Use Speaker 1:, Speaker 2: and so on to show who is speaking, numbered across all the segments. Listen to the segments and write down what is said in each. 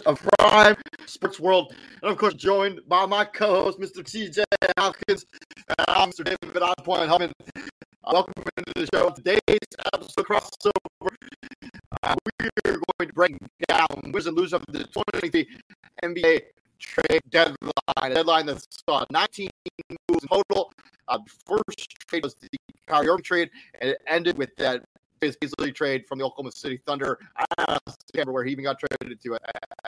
Speaker 1: of Prime Sports World. And of course, joined by my co host, Mr. CJ Hopkins, and I'm Mr. David Humming. Uh, welcome into the show. Today's episode crossover. Uh, we are going to break down winners and losers of the 2023 NBA trade deadline. A deadline that's uh, 19 moves in total. Uh, first trade was the Kyrie Irving trade, and it ended with that basically trade from the Oklahoma City Thunder. I don't remember where he even got traded to.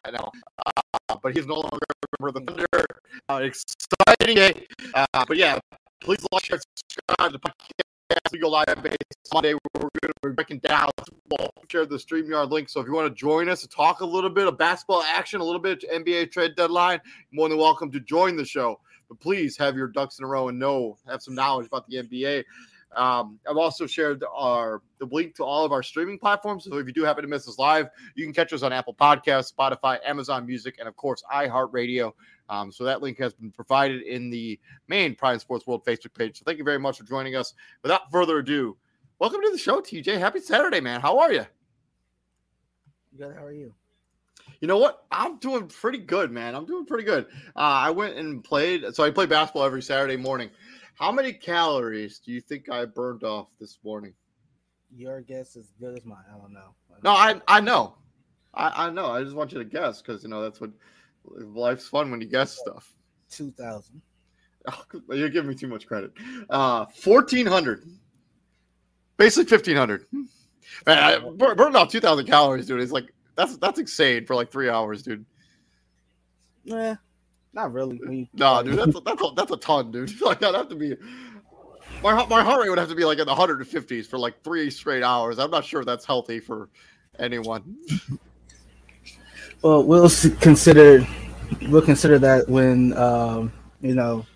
Speaker 1: I know, uh, but he's no longer for the Thunder. Uh, exciting day, uh, but yeah, please like, share, subscribe to the podcast. We go live based Monday. We're going to be breaking down. We'll share the StreamYard link. So if you want to join us to talk a little bit of basketball action, a little bit of NBA trade deadline, more than welcome to join the show. But please have your ducks in a row and know, have some knowledge about the NBA. Um, I've also shared our the link to all of our streaming platforms. So if you do happen to miss us live, you can catch us on Apple Podcasts, Spotify, Amazon Music, and of course iHeartRadio. Um, so that link has been provided in the main Prime Sports World Facebook page. So thank you very much for joining us. Without further ado, welcome to the show, TJ. Happy Saturday, man. How are you?
Speaker 2: Good. How are you?
Speaker 1: You know what? I'm doing pretty good, man. I'm doing pretty good. Uh, I went and played. So I play basketball every Saturday morning. How many calories do you think I burned off this morning?
Speaker 2: Your guess is good as mine. I don't know.
Speaker 1: No, I I know, I, I know. I just want you to guess because you know that's what life's fun when you guess stuff.
Speaker 2: Two thousand.
Speaker 1: Oh, you're giving me too much credit. Uh, fourteen hundred, basically fifteen hundred. Man, I burned off two thousand calories, dude. It's like that's that's insane for like three hours, dude.
Speaker 2: Yeah, not really.
Speaker 1: No, dude, that's a, that's a, that's a ton, dude. Like that'd have to be my heart- my heart rate would have to be like in the 150s for like three straight hours. I'm not sure that's healthy for anyone.
Speaker 2: Well, we'll consider we'll consider that when um, you know.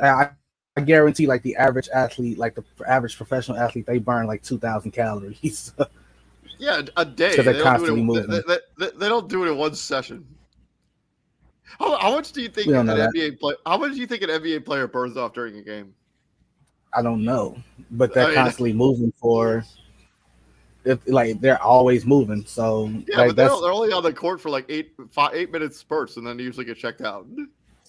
Speaker 2: I, I guarantee, like the average athlete, like the average professional athlete, they burn like two thousand calories.
Speaker 1: Yeah, a day.
Speaker 2: 'Cause they're
Speaker 1: They don't, do it
Speaker 2: constantly
Speaker 1: in,
Speaker 2: moving.
Speaker 1: they, they, they don't do it in one session. How, how much do you think an
Speaker 2: that.
Speaker 1: NBA play? How much do you think an NBA player burns off during a game?
Speaker 2: I don't know, but they're
Speaker 1: I mean-
Speaker 2: constantly moving for. If, like they're always moving, so
Speaker 1: Yeah,
Speaker 2: like
Speaker 1: but they're, they're only on the court for like eight five, eight minute spurts, and then they usually get checked out.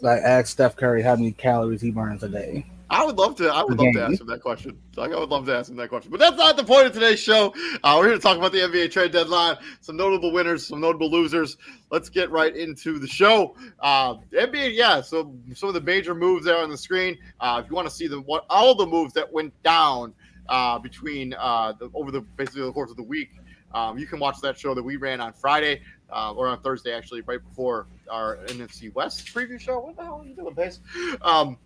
Speaker 2: like ask Steph Curry how many calories he burns a day.
Speaker 1: I would love to. I would love to ask him that question. Like, I would love to ask him that question. But that's not the point of today's show. Uh, we're here to talk about the NBA trade deadline, some notable winners, some notable losers. Let's get right into the show. Uh, NBA, yeah. So some of the major moves there on the screen. Uh, if you want to see the what all the moves that went down uh, between uh, the, over the basically the course of the week, um, you can watch that show that we ran on Friday uh, or on Thursday, actually, right before our NFC West preview show. What the hell are you doing, Pace? Um,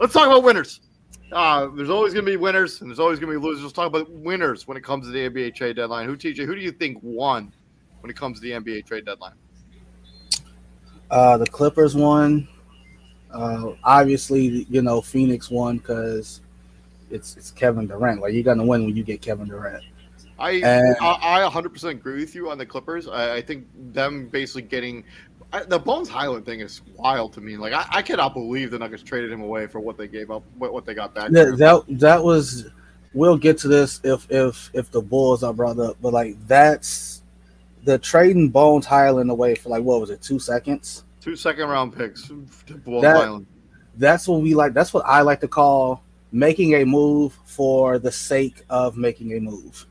Speaker 1: let's talk about winners. Uh, there's always going to be winners and there's always going to be losers. Let's talk about winners when it comes to the NBA trade deadline. Who, TJ, who do you think won when it comes to the NBA trade deadline?
Speaker 2: Uh, the Clippers won. Uh, obviously, you know Phoenix won because it's it's Kevin Durant. Like you're gonna win when you get Kevin Durant.
Speaker 1: I
Speaker 2: And-
Speaker 1: I, I 100% agree with you on the Clippers. I, I think them basically getting I, the Bones Hyland thing is wild to me. Like I, I cannot believe the Nuggets traded him away for what they gave up, what, what they got back. for
Speaker 2: That, that that was. We'll get to this if if if the Bulls are brought up, but like that's the trading Bones Hyland away for like what was it two seconds.
Speaker 1: Two second round picks to Bones
Speaker 2: That-
Speaker 1: Hyland.
Speaker 2: That's what we like. That's what I like to call making a move for the sake of making a move.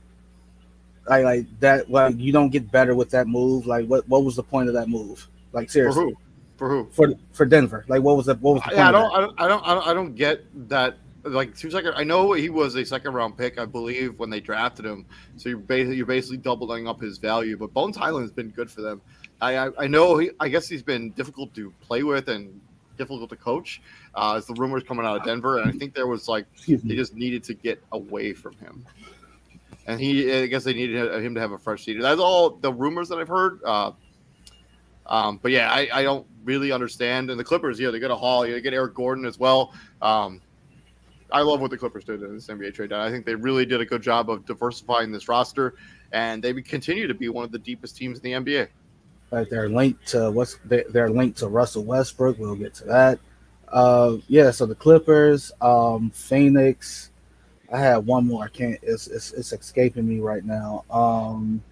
Speaker 2: Like like that. Like you don't get better with that move. Like what what was the point of that move? Like
Speaker 1: For
Speaker 2: seriously.
Speaker 1: who? For who?
Speaker 2: For for Denver. Like, what was the what was the
Speaker 1: yeah, I don't, I don't, I don't, I don't, I don't get that. Like two second, I know he was a second round pick, I believe, when they drafted him. So you're basically you're basically doubling up his value. But Bones Hyland has been good for them. I, I, I know he, I guess he's been difficult to play with and difficult to coach. Uh, as the rumors coming out of Denver, and I think there was like they just needed to get away from him. And he, I guess they needed him to have a fresh seat. That's all the rumors that I've heard. Uh, um, but yeah, I, I, don't really understand. And the Clippers, yeah, they get a haul. You get Eric Gordon as well. Um, I love what the Clippers did in this NBA trade. I think they really did a good job of diversifying this roster, and they continue to be one of the deepest teams in the NBA.
Speaker 2: Like they're linked to what's they're linked to Russell Westbrook. We'll get to that. Uh, yeah, so the Clippers, um, Phoenix. I had one more. I can't. It's, it's it's escaping me right now. Um,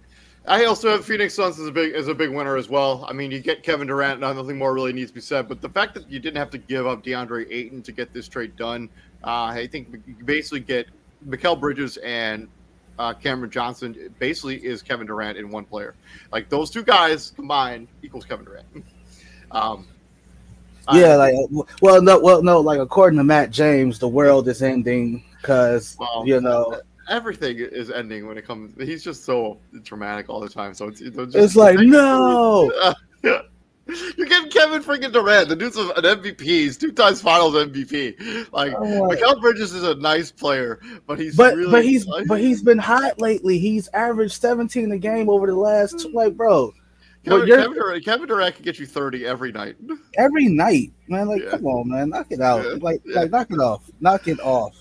Speaker 1: I also have Phoenix Suns as a big as a big winner as well. I mean, you get Kevin Durant. Nothing more really needs to be said. But the fact that you didn't have to give up DeAndre Ayton to get this trade done, uh, I think you basically get Mikal Bridges and uh, Cameron Johnson basically is Kevin Durant in one player. Like those two guys combined equals Kevin Durant. Um,
Speaker 2: yeah, I, like well, no, well, no, like according to Matt James, the world is ending because well, you know
Speaker 1: everything is ending when it comes. He's just so dramatic all the time. So it's
Speaker 2: it's, just, it's like no.
Speaker 1: You're getting Kevin freaking Durant, the dude's an MVP. He's two times Finals MVP. Like oh, Mikal Bridges is a nice player, but he's
Speaker 2: but
Speaker 1: really,
Speaker 2: but he's like, but he's been hot lately. He's averaged 17 a game over the last like bro.
Speaker 1: Kevin, Kevin, Durant, Kevin Durant can get you 30 every night.
Speaker 2: Every night, man. Like, yeah. come on, man, knock it out. Yeah. Like, yeah. like, knock it off. Knock it off.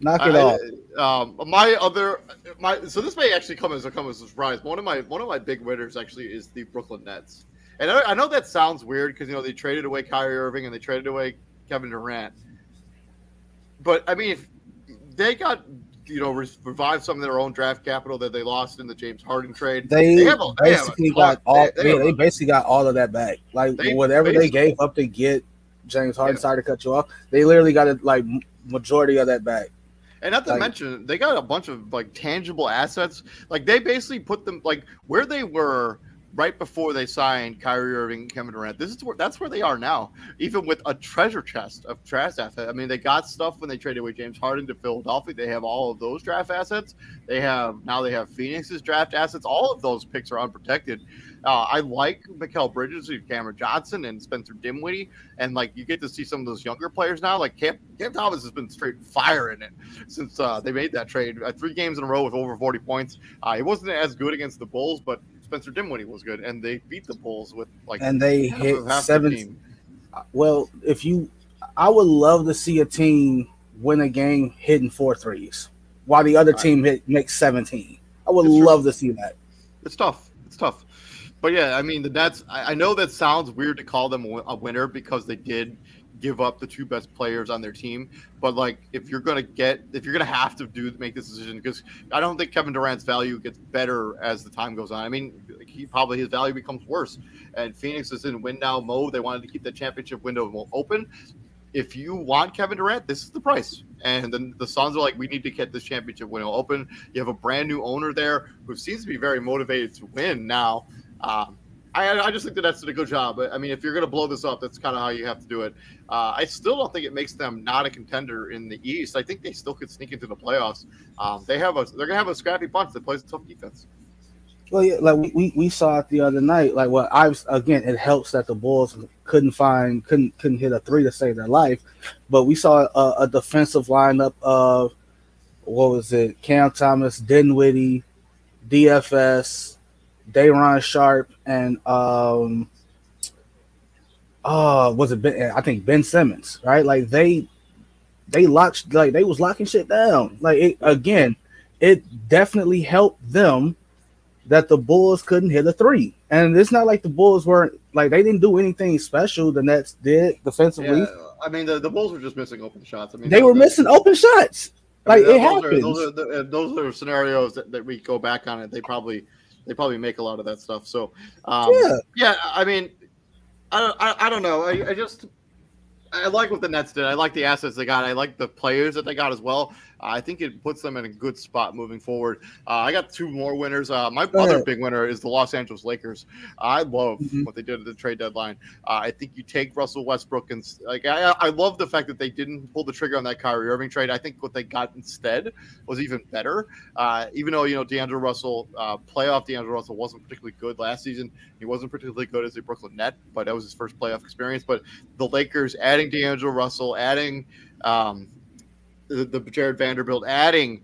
Speaker 2: Knock it I, off.
Speaker 1: Um, my other, my so this may actually come as a come as a surprise. One of my one of my big winners actually is the Brooklyn Nets. And I, I know that sounds weird because you know they traded away Kyrie Irving and they traded away Kevin Durant. But I mean, they got you know revived some of their own draft capital that they lost in the James Harden trade.
Speaker 2: They, they a, basically they got all. They, they, they, basically got all of that back. Like whatever they gave up to get James Harden. Yeah. Sorry to cut you off. They literally got it like majority of that back.
Speaker 1: And not to like, mention, they got a bunch of like tangible assets. Like they basically put them like where they were right before they signed Kyrie Irving, Kevin Durant. This is where that's where they are now, even with a treasure chest of draft assets. I mean, they got stuff when they traded away James Harden to Philadelphia. They have all of those draft assets. They have now they have Phoenix's draft assets. All of those picks are unprotected. Uh, I like Mikal Bridges and Cameron Johnson and Spencer Dinwiddie, and like you get to see some of those younger players now. Like Cam, Cam Thomas has been straight fire in it since uh, they made that trade. Uh, three games in a row with over 40 points. Uh, he wasn't as good against the Bulls, but Spencer Dinwiddie was good, and they beat the Bulls with like
Speaker 2: and they hit seven. Well, if you, I would love to see a team win a game hitting four threes, while the other right. team hit makes seventeen. I would it's love true. to see that.
Speaker 1: It's tough. It's tough. But yeah, I mean the Nets. I, I know that sounds weird to call them a winner because they did give up the two best players on their team. But like, if you're gonna get, if you're gonna have to do make this decision, because I don't think Kevin Durant's value gets better as the time goes on. I mean, he probably his value becomes worse. And Phoenix is in win now mode. They wanted to keep the championship window open. If you want Kevin Durant, this is the price. And then the Suns are like, we need to get this championship window open. You have a brand new owner there who seems to be very motivated to win now. Um, I, I just think that that's a good job. I mean, if you're going to blow this up, that's kind of how you have to do it. Uh, I still don't think it makes them not a contender in the East. I think they still could sneak into the playoffs. Um, they have a they're going to have a scrappy bunch that plays a tough defense.
Speaker 2: Well, yeah, like we, we, saw it the other night. Like, well, I was again, it helps that the Bulls couldn't find couldn't couldn't hit a three to save their life, but we saw a, a defensive lineup of what was it? Cam Thomas, Dinwiddie, DFS, Day'Ron Sharpe, and um uh was it ben, I think Ben Simmons, right? Like they they locked like they was locking shit down. Like it, again, it definitely helped them that the Bulls couldn't hit a three. And it's not like the Bulls weren't like they didn't do anything special. The Nets did defensively. Yeah,
Speaker 1: I mean, the, the Bulls were just missing open shots. I mean,
Speaker 2: they were missing open shots. Like I mean, it
Speaker 1: those
Speaker 2: happens.
Speaker 1: Are, those, are, those are scenarios that, that we go back on it. They probably they probably make a lot of that stuff. So um, yeah, yeah. I mean, I don't, I, I don't know. I, I just I like what the Nets did. I like the assets they got. I like the players that they got as well. I think it puts them in a good spot moving forward. Uh, I got two more winners. Uh, my
Speaker 2: Go
Speaker 1: other
Speaker 2: ahead.
Speaker 1: big winner is the Los Angeles Lakers. I love
Speaker 2: Mhm.
Speaker 1: what they did at the trade deadline. Uh, I think you take Russell Westbrook and like I, I love the fact that they didn't pull the trigger on that Kyrie Irving trade. I think what they got instead was even better. Uh, even though you know D'Angelo Russell, uh, playoff D'Angelo Russell wasn't particularly good last season. He wasn't particularly good as a Brooklyn Net, but that was his first playoff experience. But the Lakers adding D'Angelo Russell, adding um, the, the Jarred Vanderbilt, adding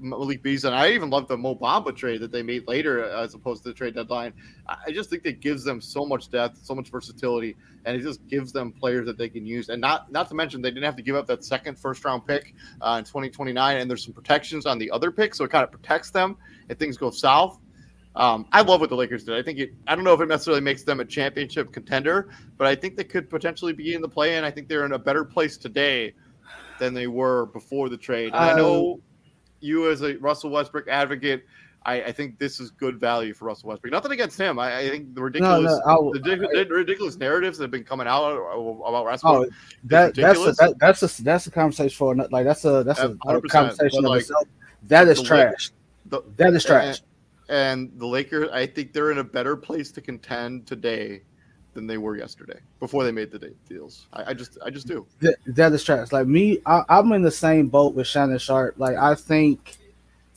Speaker 1: Malik- Beasley. I even love the Mo Bamba trade that they made later as opposed to the trade deadline. I I just think that gives them so much depth, so much versatility, and it just gives them players that they can use. And not not to mention they didn't have to give up that second first round pick uh, in 2029, and there's some protections on the other pick, so it kind of protects them if things go south. Um, I love what the Lakers did. I think it. I don't know if it necessarily makes them a championship contender, but I think they could potentially be in the play, and I think they're in a better place today than they were before the trade. And I know um, you, as a Russell Westbrook advocate, I, I think this is good value for Russell Westbrook. Nothing against him. I, I think the ridiculous,
Speaker 2: no, I'll-
Speaker 1: the ridiculous, ridiculous narratives that have been coming out about oh, Westbrook.
Speaker 2: Oh, that that's a, that, that's a that's a conversation for like that's a that's a,
Speaker 1: 100%,
Speaker 2: conversation of
Speaker 1: like,
Speaker 2: itself. That is
Speaker 1: the
Speaker 2: trash.
Speaker 1: The-
Speaker 2: That is trash.
Speaker 1: and the Lakers, I think they're in a better place to contend today than they were yesterday before they made the deals. I, I just, I just do.
Speaker 2: That, is trash. Like me, I, I'm in the same boat with Shannon Sharpe. Like I think,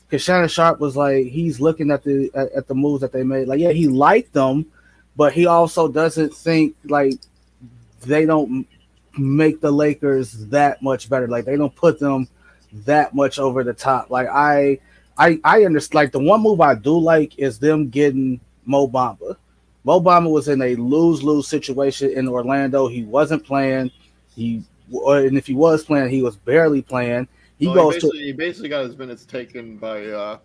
Speaker 2: because Shannon Sharpe was like he's looking at the at, at the moves that they made. Like yeah, he liked them, but he also doesn't think like they don't make the Lakers that much better. Like they don't put them that much over the top. Like I, I, I understand. Like the one move I do like is them getting Mo Bamba. Mo Bamba was in a lose lose situation in Orlando. He wasn't playing. He and if he was playing, he was barely playing. He
Speaker 1: Well,
Speaker 2: goes
Speaker 1: he
Speaker 2: to
Speaker 1: basically, he basically got his minutes taken by uh,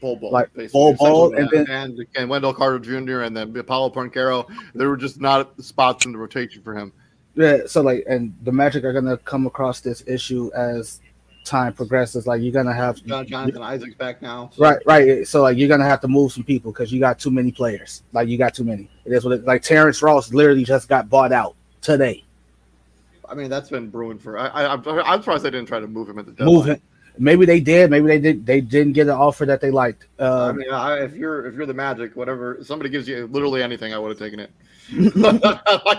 Speaker 1: Bol Bol,
Speaker 2: Like Bol,
Speaker 1: essentially,
Speaker 2: and
Speaker 1: and, and Wendell Carter Jr. and then Paolo Banchero. There were just not spots in the rotation for him.
Speaker 2: yeah. So like, and the Magic are gonna come across this issue as time progresses. Like you're gonna have
Speaker 1: John Jonathan Isaac's back now.
Speaker 2: Right, right. So like you're gonna have to move some people because you got too many players. Like you got too many. It is what it like. Terrence Ross literally just got bought out today.
Speaker 1: I mean, that's been brewing for. I, I, I'm, I'm surprised they didn't try to move him at the deadline.
Speaker 2: Move him. Maybe they did. Maybe they did. They didn't get an offer that they liked.
Speaker 1: I
Speaker 2: Uh,
Speaker 1: mean, I, if you're if you're the Magic, whatever somebody gives you literally anything, I would have taken it. like,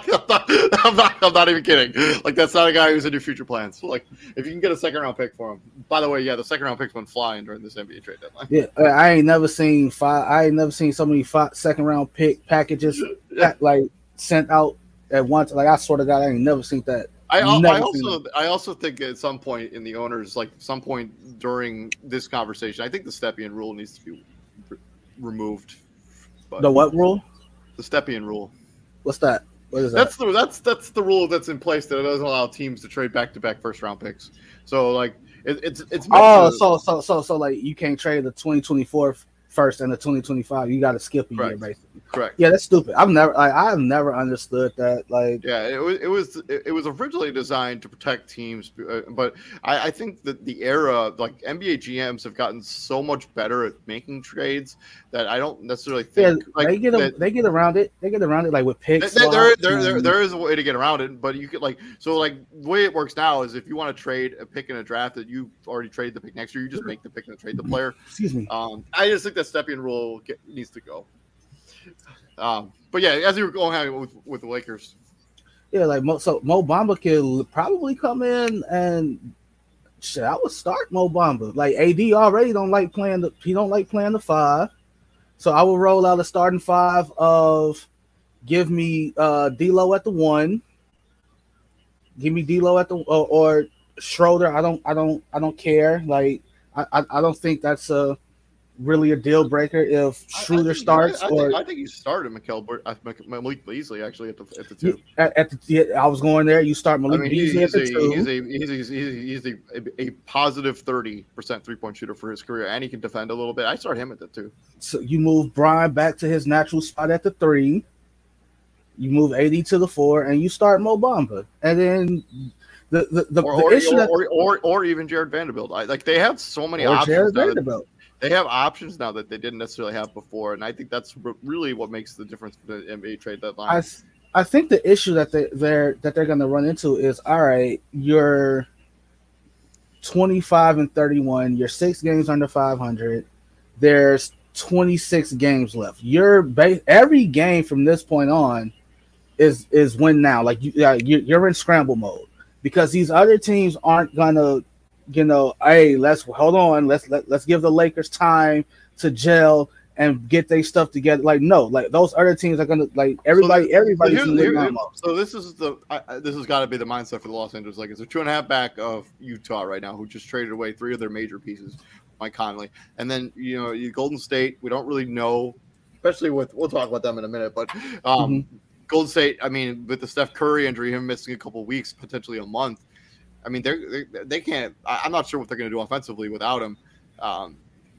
Speaker 1: I'm, not, I'm not. I'm not even kidding. Like that's not a guy who's in your future plans. Like if you can get a second round pick for him. By the way, yeah, the second round picks went flying during this NBA trade deadline.
Speaker 2: yeah, I ain't never seen five. I ain't never seen so many five, second round pick packages that, like sent out at once. Like I sort of got. I ain't never seen that.
Speaker 1: I, I also I also think at some point in the owners like some point during this conversation, I think the Stepien rule needs to be re- removed. But
Speaker 2: The what rule?
Speaker 1: the Stepien rule.
Speaker 2: What's that? What is that?
Speaker 1: That's the that's that's the rule that's in place that it doesn't allow teams to trade back to back first round picks. So like it, it's it's
Speaker 2: oh,
Speaker 1: to-
Speaker 2: so so so so like you can't trade the 2024 first and the 2025. You got to skip a year,
Speaker 1: Correct.
Speaker 2: basically.
Speaker 1: correct.
Speaker 2: Yeah, that's stupid. I've never, like, I've never understood that. Like,
Speaker 1: Yeah, it was it was it it was originally designed to protect teams, uh, but I, I think that the era like NBA GMs have gotten so much better at making trades that I don't necessarily
Speaker 2: yeah,
Speaker 1: like
Speaker 2: they get a,
Speaker 1: that-
Speaker 2: they get around it. They get around it like with picks.
Speaker 1: There, there, there, there, there is a way to get around it, but you could like so like the way it works now is if you want to trade a pick in a draft that you already traded the pick next year, you just make the pick and trade the player.
Speaker 2: Excuse me.
Speaker 1: Um, I just think that Stepien rule get, needs to go. Um, but yeah, as you were going with, with the Lakers,
Speaker 2: Yeah, like Mo, so Mo Bamba could probably come in and shit. I would start Mo Bamba. Like AD already don't like playing the he don't like playing the five, so I will roll out a starting five of give me uh D'Lo at the one, give me D'Lo at the or, or Schroeder. I don't I don't I don't care. Like I I, I don't think that's a really a deal breaker if
Speaker 1: I- I
Speaker 2: Schroeder
Speaker 1: think-
Speaker 2: starts
Speaker 1: I, I
Speaker 2: or
Speaker 1: think, I think you started Mikel uh, Malik Beasley actually at the at the two.
Speaker 2: at, at the yeah, I was going there. You start Malik
Speaker 1: I mean,
Speaker 2: Beasley at
Speaker 1: he's,
Speaker 2: the
Speaker 1: a,
Speaker 2: two.
Speaker 1: he's a he's he's he's a, a positive thirty percent three point shooter for his career, and he can defend a little bit. I start him at the two.
Speaker 2: so you move Brian back to his natural spot at the three. You move AD to the four, and you start Mo Bamba. And then the the, the,
Speaker 1: Or
Speaker 2: the
Speaker 1: or,
Speaker 2: issue
Speaker 1: or,
Speaker 2: that
Speaker 1: or, or, or even Jarred Vanderbilt. I, like they have so many
Speaker 2: or
Speaker 1: options. Jarred
Speaker 2: Vanderbilt.
Speaker 1: They have options now that they didn't necessarily have before, and I think that's re- really what makes the difference for the NBA trade deadline.
Speaker 2: I think the issue that they, they're that they're going to run into is all right. You're 25 and 31. You're six games under 500. There's 26 games left. You're ba- every game from this point on is is win now. Like you, uh, you're in scramble mode because these other teams aren't gonna, you know, hey, let's hold on, let's let, let's give the Lakers time to gel and get their stuff together. Like no, like those other teams are gonna like everybody. So, everybody. So, here,
Speaker 1: so this is the I, this has got to be the mindset for the Los Angeles Lakers. They're two and a half back of Utah right now, who just traded away three of their major pieces, Mike Conley, and then you know you Golden State. We don't really know, especially with we'll talk about them in a minute, but um, mm-hmm. Golden State. I mean, with the Steph Curry injury, him missing a couple weeks, potentially a month. I mean, they're, they they can't. I, am not sure what they're going to do offensively without him. Um,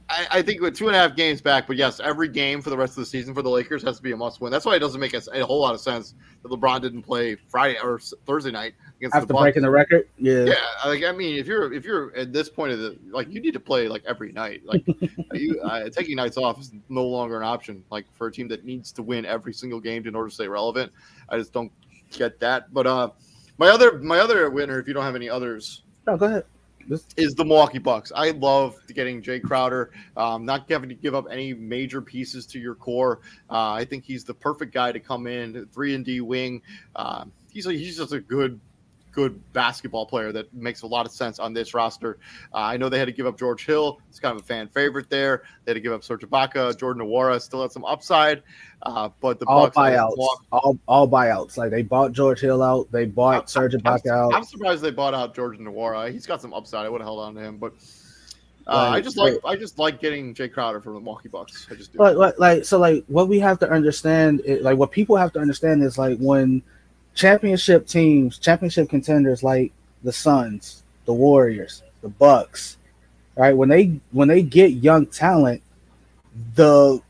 Speaker 1: I, I, think with two and a half games back, but yes, every game for the rest of the season for the Lakers has to be a must win. That's why it doesn't make a, a whole lot of sense that LeBron didn't play Friday or Thursday night
Speaker 2: against after the breaking the record. Yeah,
Speaker 1: yeah. Like I mean, if you're if you're at this point of the like, you need to play like every night. Like you uh, taking nights off is no longer an option. Like for a team that needs to win every single game in order to stay relevant, I just don't get that. But uh, my other my other winner, if you don't have any others,
Speaker 2: no, go ahead
Speaker 1: this is the Milwaukee Bucks. I love getting Jae Crowder, um, not having to give up any major pieces to your core. Uh, I think he's the perfect guy to come in, three and D wing. Uh, he's a, he's just a good good basketball player that makes a lot of sense on this roster. Uh, I know they had to give up George Hill. It's kind of a fan favorite there. They had to give up Serge Ibaka. Jordan Nwora still had some upside, uh, but the
Speaker 2: all Bucks buyouts, all all buyouts. Like they bought George Hill out. They bought I'm, Serge Ibaka
Speaker 1: I'm,
Speaker 2: out.
Speaker 1: I'm surprised they bought out Jordan Nwora. He's got some upside. I would have held on to him, but. Uh, I just like I just like getting Jae Crowder from the Milwaukee Bucks. I just do.
Speaker 2: Like, like, like so like what we have to understand, is, like what people have to understand is like when championship teams, championship contenders like the Suns, the Warriors, the Bucks, right? When they when they get young talent, the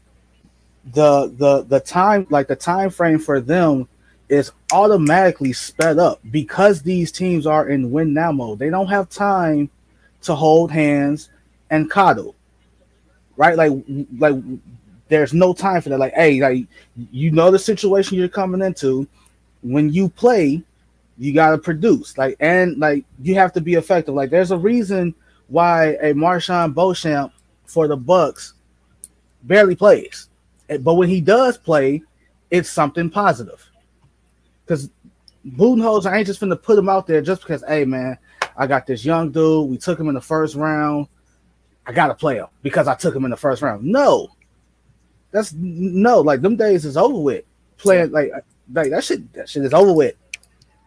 Speaker 2: the the the time like the time frame for them is automatically sped up because these teams are in win now mode. They don't have time to hold hands and coddle. Right? Like like there's no time for that. Like, hey, like you know the situation you're coming into when you play, you got to produce. Like, and like you have to be effective. Like, there's a reason why a MarJon Beauchamp for the Bucks barely plays, but when he does play, it's something positive. Because Budenholzer ain't just gonna put him out there just because, hey man, I got this young dude. We took him in the first round. I gotta play him because I took him in the first round. No, that's no. Like them days is over with. Playing like like that shit, that shit is over with.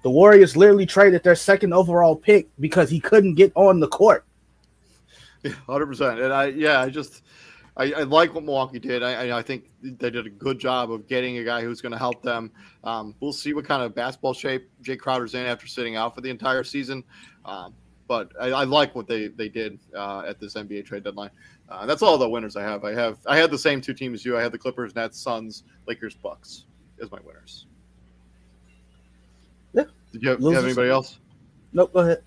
Speaker 2: The Warriors literally traded their second overall pick because he couldn't get on the court.
Speaker 1: Hundred percent, and I yeah, I just I, I like what Milwaukee did. I, I think they did a good job of getting a guy who's going to help them. Um, we'll see what kind of basketball shape Jae Crowder's in after sitting out for the entire season. Um, but I, I, like what they they did uh, at this NBA trade deadline. Uh, that's all the winners I have. I have I had the same two teams you. I had the Clippers, Nets, Suns, Lakers, Bucks as my winners. Did you have, you have anybody else?
Speaker 2: Nope. Go ahead.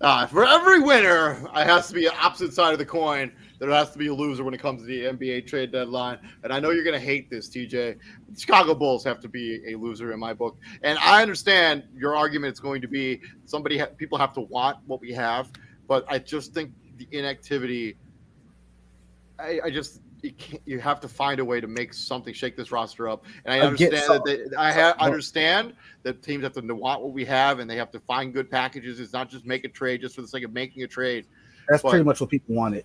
Speaker 1: Uh, for every winner, it has to be an opposite side of the coin. There has to be a loser when it comes to the NBA trade deadline. And I know you're going to hate this, TJ. The Chicago Bulls have to be a loser in my book. And I understand your argument is going to be somebody, ha- people have to want what we have. But I just think the inactivity, I, I just, you, you have to find a way to make something shake this roster up. And I understand that they, I ha- understand that teams have to want what we have and they have to find good packages. It's not just make a trade just for the sake of making a trade.
Speaker 2: That's but pretty much what people wanted.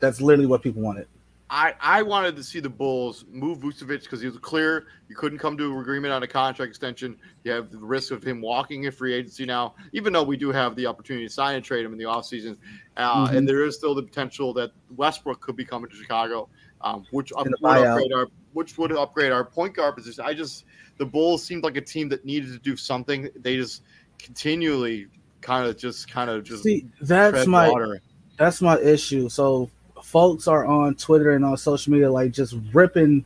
Speaker 2: That's literally what people wanted.
Speaker 1: I, I wanted to see the Bulls move Vucevic because he was clear you couldn't come to an agreement on a contract extension. You have the risk of him walking in free agency now, even though we do have the opportunity to sign and trade him in the offseason. Uh, mm-hmm. And there is still the potential that Westbrook could be coming to Chicago um, which would upgrade our which would upgrade our point guard position. I just the Bulls seemed like a team that needed to do something. They just continually kind of just kind of just
Speaker 2: see that's my water. that's my issue. So folks are on Twitter and on social media like just ripping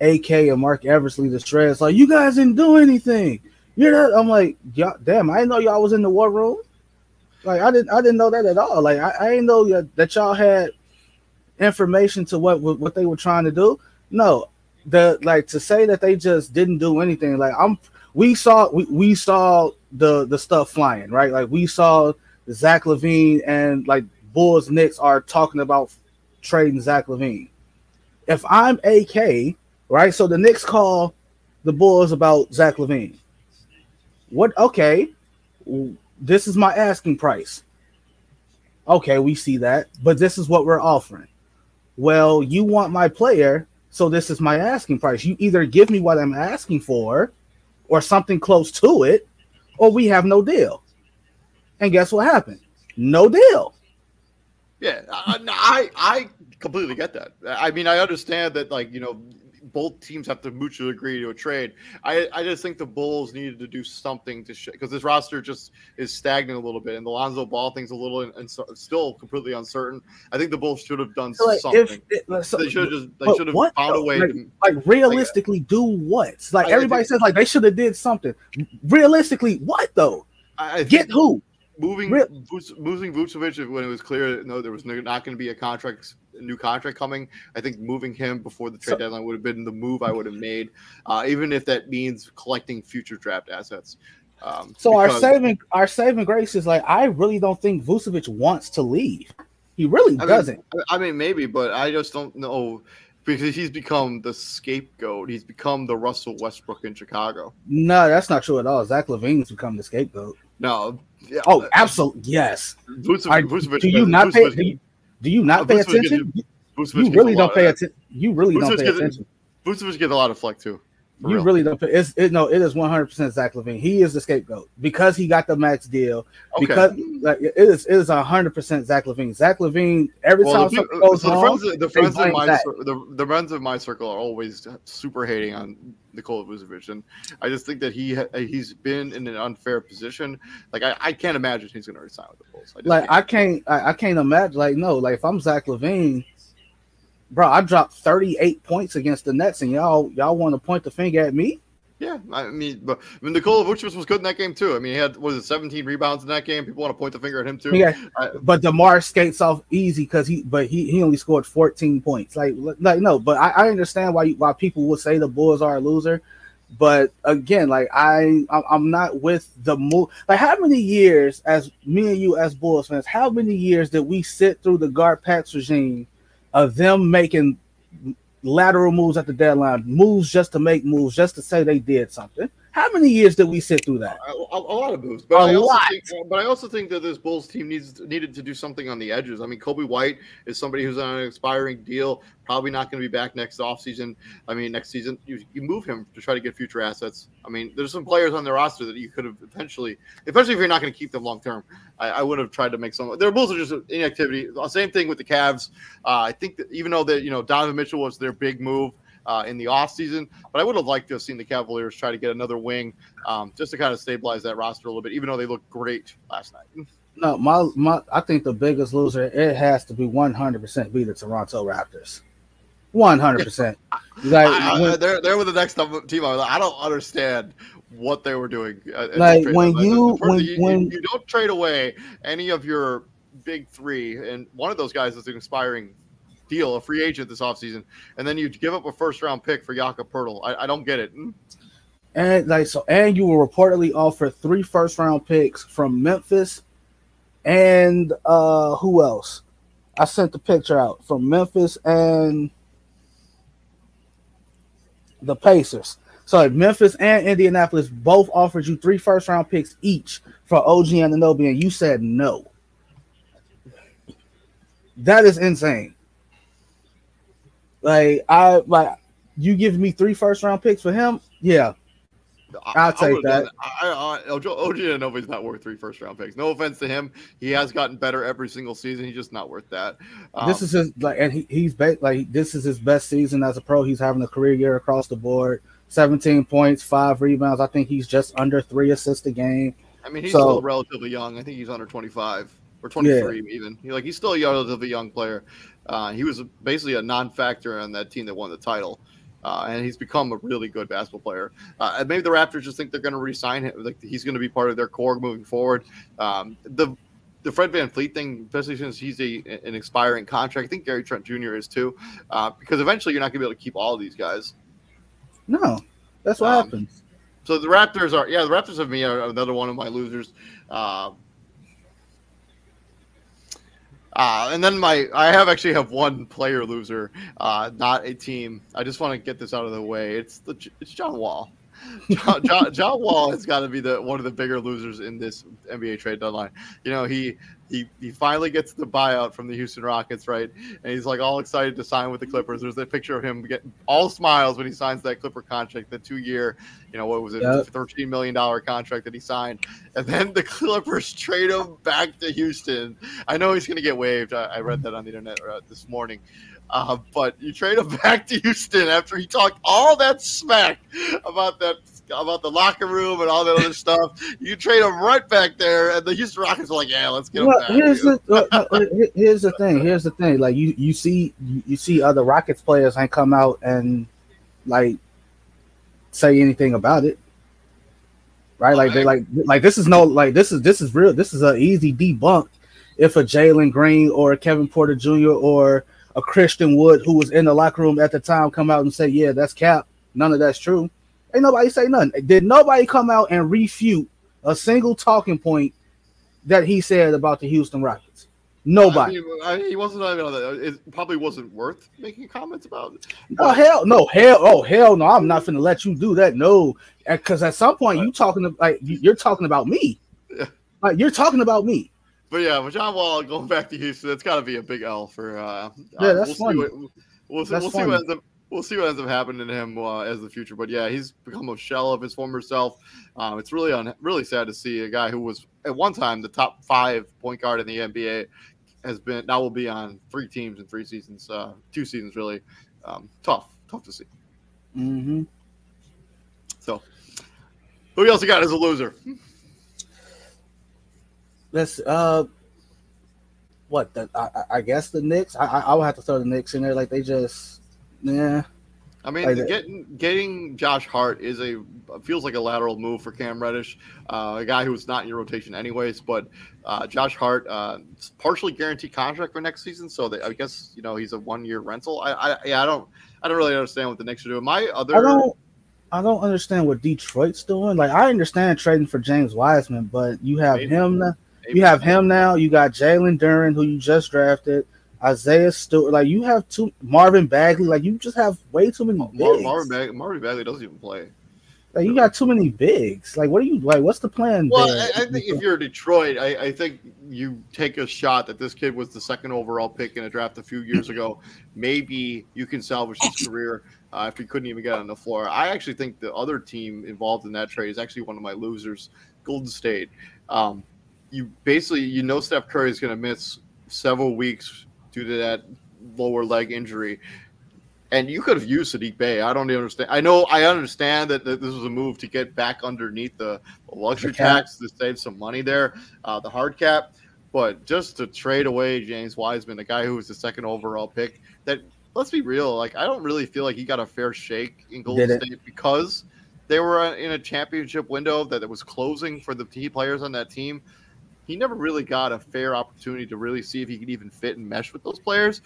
Speaker 2: AK and Marc Eversley to shreds. Like you guys didn't do anything. You're not. I'm like, yeah, damn. I didn't know y'all was in the war room. Like I didn't. I didn't know that at all. Like I, I didn't know that y'all had information to what what they were trying to do. No, the like to say that they just didn't do anything. Like I'm we saw we, we saw the the stuff flying, right? Like we saw Zach LaVine and like Bulls Knicks are talking about trading Zach LaVine. If I'm AK, right? So the Knicks call the Bulls about Zach LaVine. What? Okay, this is my asking price. Okay, we see that, but this is what we're offering. Well, you want my player, so this is my asking price. You either give me what I'm asking for, or something close to it, or we have no deal. And guess what happened? No deal.
Speaker 1: Yeah, I, I, I completely get that. I mean, I understand that, like you know, both teams have to mutually agree to a trade. I, I just think the Bulls needed to do something to because this roster just is stagnant a little bit, and the Lonzo Ball thing's a little and so, still completely uncertain. I think the Bulls should have done like something. If, so, they should have just they should have found
Speaker 2: a way. Like, to, like realistically, like, do what? Like everybody think, says, like they should have did something. Realistically, what though? I, Get who?
Speaker 1: moving Re- moving Vucevic when it was clear that no there was no, not going to be a contract new contract coming. I think moving him before the trade so, deadline would have been the move I would have made, uh, even if that means collecting future draft assets.
Speaker 2: Um, so because, our saving our saving grace is like I really don't think Vucevic wants to leave. He really
Speaker 1: I
Speaker 2: doesn't.
Speaker 1: Mean, I mean, maybe, but I just don't know because he's become the scapegoat. He's become the Russell Westbrook in Chicago.
Speaker 2: No, that's not true at all. Zach LaVine's become the scapegoat.
Speaker 1: No.
Speaker 2: Yeah, oh, absolutely. Yes. Vucevic, Vucevic, do you not pay? Do you, not pay attention? you really don't pay attention. You really don't pay attention.
Speaker 1: Vucevic gets a lot of flex too.
Speaker 2: You real. really don't. It's it, no. It is one hundred percent Zach LaVine. He is the scapegoat because he got the max deal. Okay. Because like it is, it is hundred percent Zach LaVine. Zach LaVine. Every well, time the, goes so wrong, the friends,
Speaker 1: the friends of my the, the friends of my circle are always super hating on Nikola Vucevic, and I just think that he he's been in an unfair position. Like I, I can't imagine he's going to resign with the Bulls.
Speaker 2: I like can't. I can't I, I can't imagine. Like no, like if I'm Zach LaVine bro, I dropped 38 points against the Nets, and y'all y'all want to point the finger at me?
Speaker 1: Yeah, I mean, but I mean, Nikola Vucevic was good in that game too. I mean, he had was it 17 rebounds in that game. People want to point the finger at him too.
Speaker 2: Yeah, I, but DeMar skates off easy because he, but he he only scored 14 points. Like like no, but I, I understand why why people would say the Bulls are a loser. But again, like I I'm not with the move. Like how many years as me and you as Bulls fans? How many years did we sit through the guard GarPax regime? Of them making lateral moves at the deadline, moves just to make moves, just to say they did something. How many years did we sit through that?
Speaker 1: A, a, a lot of moves, but a I lot. Think, but I also think that this Bulls team needs needed to do something on the edges. I mean, Coby White is somebody who's on an expiring deal, probably not going to be back next offseason. I mean, next season you, you move him to try to get future assets. I mean, there's some players on the roster that you could have potentially, especially if you're not going to keep them long term. I, I, would have tried to make some. Their Bulls are just inactivity. Same thing with the Cavs. Uh, I think that even though that you know Donovan Mitchell was their big move uh, in the offseason. But I would have liked to have seen the Cavaliers try to get another wing um, just to kind of stabilize that roster a little bit, even though they looked great last night.
Speaker 2: No, my, my I think the biggest loser it has to be 100% be the Toronto Raptors. 100%.
Speaker 1: like I, I, they're they're with the next team. I don't understand what they were doing.
Speaker 2: Like when you when,
Speaker 1: you,
Speaker 2: when
Speaker 1: you don't trade away any of your big three, and one of those guys is an expiring deal, a free agent this offseason, and then you give up a first round pick for Jakob Poeltl. I, I don't get it. Mm.
Speaker 2: And like so, and you will reportedly offer three first round picks from Memphis, and uh who else? I sent the picture out from Memphis and the Pacers. So Memphis and Indianapolis both offered you three first round picks each for OG Anunoby, and you said no. That is insane. Like I like you give me three first round picks for him, yeah. I'll take that.
Speaker 1: I, I, OG not worth three first round picks. No offense to him, he has gotten better every single season. He's just not worth that.
Speaker 2: Um, this is his like, and he, he's ba- like this is his best season as a pro. He's having a career year across the board. 17 points, five rebounds. I think he's just under three assists a game.
Speaker 1: I mean, he's so, still relatively young. I think he's under 25 or 23 yeah. even. He, like he's still a relatively young player. Uh, he was basically a non-factor on that team that won the title. Uh, and he's become a really good basketball player. Uh, maybe the Raptors just think they're going to resign him, like he's going to be part of their core moving forward. Um, the the Fred VanVleet thing, especially since he's a, an expiring contract, I think Gary Trent Jr. is too, uh, because eventually you're not going to be able to keep all of these guys.
Speaker 2: No, that's what um, happens.
Speaker 1: so the Raptors are yeah the Raptors of me are another one of my losers. Uh, and then my I have actually have one player loser, uh, not a team. I just want to get this out of the way. It's the it's John Wall. John, John, John Wall has got to be the one of the bigger losers in this NBA trade deadline. You know, he he he finally gets the buyout from the Houston Rockets, right? And he's like all excited to sign with the Clippers. There's that picture of him getting all smiles when he signs that Clipper contract, the two year, you know, what was it, yep. thirteen million dollar contract that he signed, and then the Clippers trade him back to Houston. I know he's going to get waived. I, I, read that on the internet uh, this morning. Uh, but you trade him back to Houston after he talked all that smack about that about the locker room and all that other stuff. You trade him right back there, and the Houston Rockets are like, "Yeah, let's get him well, back."
Speaker 2: Here's the uh, here's the thing. Here's the thing. Like you you see you see other Rockets players ain't come out and like say anything about it. Right, like they like like this is no like this is this is real. This is an easy debunk if a Jalen Green or a Kevin Porter Jr. or a Christian Wood who was in the locker room at the time come out and say, "Yeah, that's cap. None of that's true." Ain't nobody say nothing. Did nobody come out and refute a single talking point that he said about the Houston Rockets? Nobody.
Speaker 1: I mean, I he wasn't even. It probably wasn't worth making comments about.
Speaker 2: Oh hell, no, hell, oh hell, no! I'm not gonna let you do that. No, because at some point you talking like you're talking about me. Yeah. Like you're talking about me.
Speaker 1: But yeah, with John Wall going back to Houston, it's got to be a big L for. Uh,
Speaker 2: yeah, that's
Speaker 1: uh,
Speaker 2: we'll
Speaker 1: funny. See what, we'll, that's we'll see what ends up. We'll see what ends up happening to him uh, as the future, but yeah, he's become a shell of his former self. Um, it's really un- really sad to see a guy who was at one time the top five point guard in the NBA has been now will be on three teams in three seasons, uh, two seasons really. Um, tough, tough to see.
Speaker 2: Mm-hmm.
Speaker 1: So, who else you got as a loser?
Speaker 2: let's uh what the I, I guess the Knicks. I, I would have to throw the Knicks in there. Like they just yeah.
Speaker 1: I mean, like getting getting Josh Hart is a feels like a lateral move for Cam Reddish, uh, a guy who's not in your rotation anyways. But uh, Josh Hart, uh, partially guaranteed contract for next season, so they, I guess you know he's a one year rental. I I, yeah, I don't I don't really understand what the Knicks are doing. My other
Speaker 2: I don't I don't understand what Detroit's doing. Like I understand trading for James Wiseman, but you have Maybe. him. Now, you have him now. You got Jalen Duren, who you just drafted. Isaiah Stewart, like you have two Marvin Bagley, like you just have way too many.
Speaker 1: Bigs. Marvin, Bag- Marvin Bagley doesn't even play.
Speaker 2: Like you got too many bigs. Like what are you like? What's the plan?
Speaker 1: Well, I, I, think if you're Detroit, I, I, think you take a shot that this kid was the second overall pick in a draft a few years ago. Maybe you can salvage his career uh, after he couldn't even get on the floor. I actually think the other team involved in that trade is actually one of my losers, Golden State. Um, you basically you know Steph Curry is going to miss several weeks due to that lower leg injury. And you could have used Saddiq Bey. I don't understand. I know I understand that, that this was a move to get back underneath the, luxury the tax to save some money there, uh, the hard cap. But just to trade away James Wiseman, the guy who was the second overall pick, that let's be real, like I don't really feel like he got a fair shake in Golden State because they were in a championship window that was closing for the key players on that team he never really got a fair opportunity to really see if he could even fit and mesh with those players.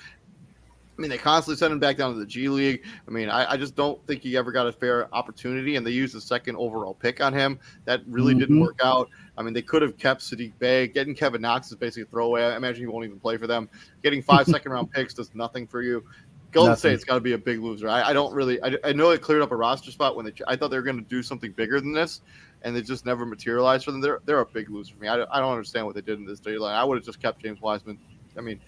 Speaker 1: I mean, they constantly sent him back down to the G League. I mean, I, I, just don't think he ever got a fair opportunity, and they used the second overall pick on him. That really mm-hmm. didn't work out. I mean, they could have kept Saddiq Bey. Getting Kevin Knox is basically a throwaway. I imagine he won't even play for them. Getting five second round picks does nothing for you. Golden Nothing. State's got to be a big loser. I, I don't really. I, I, know it cleared up a roster spot when they. I thought they were going to do something bigger than this, and they just never materialized for them. They're they're a big loser for me. I, I don't understand what they did in this deadline. I would have just kept James Wiseman. I mean,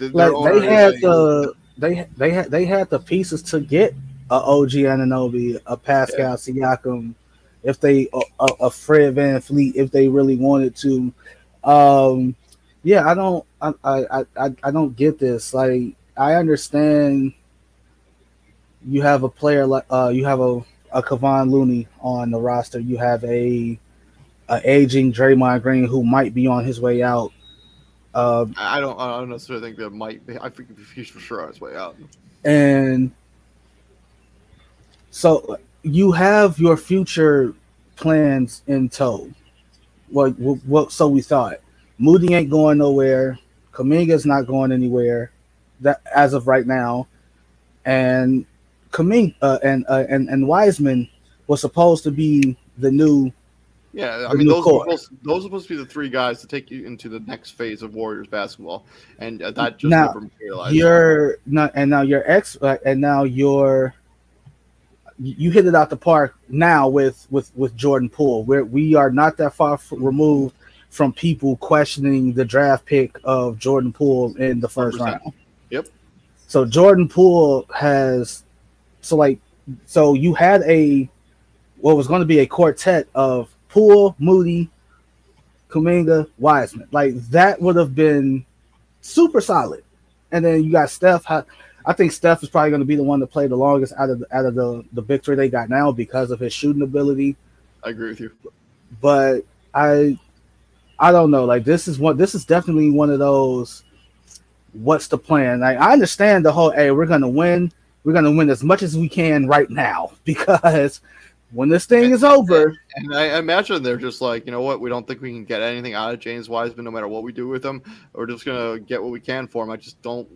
Speaker 2: like they had the they they had they had the pieces to get a OG Anunoby, a Pascal yeah. Siakam, if they a, a Fred VanVleet, if they really wanted to. Um, yeah, I don't I I I, I don't get this. Like I understand you have a player like uh you have a a Kevon Looney on the roster. You have a, a aging Draymond Green who might be on his way out. Uh,
Speaker 1: I don't I don't necessarily think that might be. I think he's for sure on his way out.
Speaker 2: And so you have your future plans in tow. What what so we thought. Moody ain't going nowhere. Kuminga's not going anywhere that as of right now, and Kuminga uh, and uh, and and Wiseman was supposed to be the new.
Speaker 1: Yeah, I mean those are, supposed, those are supposed to be the three guys to take you into the next phase of Warriors basketball, and uh, that just
Speaker 2: Now,
Speaker 1: never materialized.
Speaker 2: Your not and now your ex uh, and now your you hit it out the park now with with with Jordan Poole. Where we are not that far f- removed from people questioning the draft pick of Jordan Poole in the 1st
Speaker 1: 100%.
Speaker 2: round.
Speaker 1: Yep.
Speaker 2: So Jordan Poole has so like so you had a what was going to be a quartet of Poole, Moody, Kuminga, Wiseman. Like that would have been super solid. And then you got Steph. I, think Steph is probably going to be the one to play the longest out of the, out of the the big three they got now because of his shooting ability.
Speaker 1: I agree with you.
Speaker 2: But I I don't know. Like this is one. This is definitely one of those. What's the plan? Like I understand the whole. Hey, we're gonna win. We're gonna win as much as we can right now because when this thing is over,
Speaker 1: And I imagine they're just like, you know what, we don't think we can get anything out of James Wiseman, no matter what we do with him. We're just gonna get what we can for him. I just don't.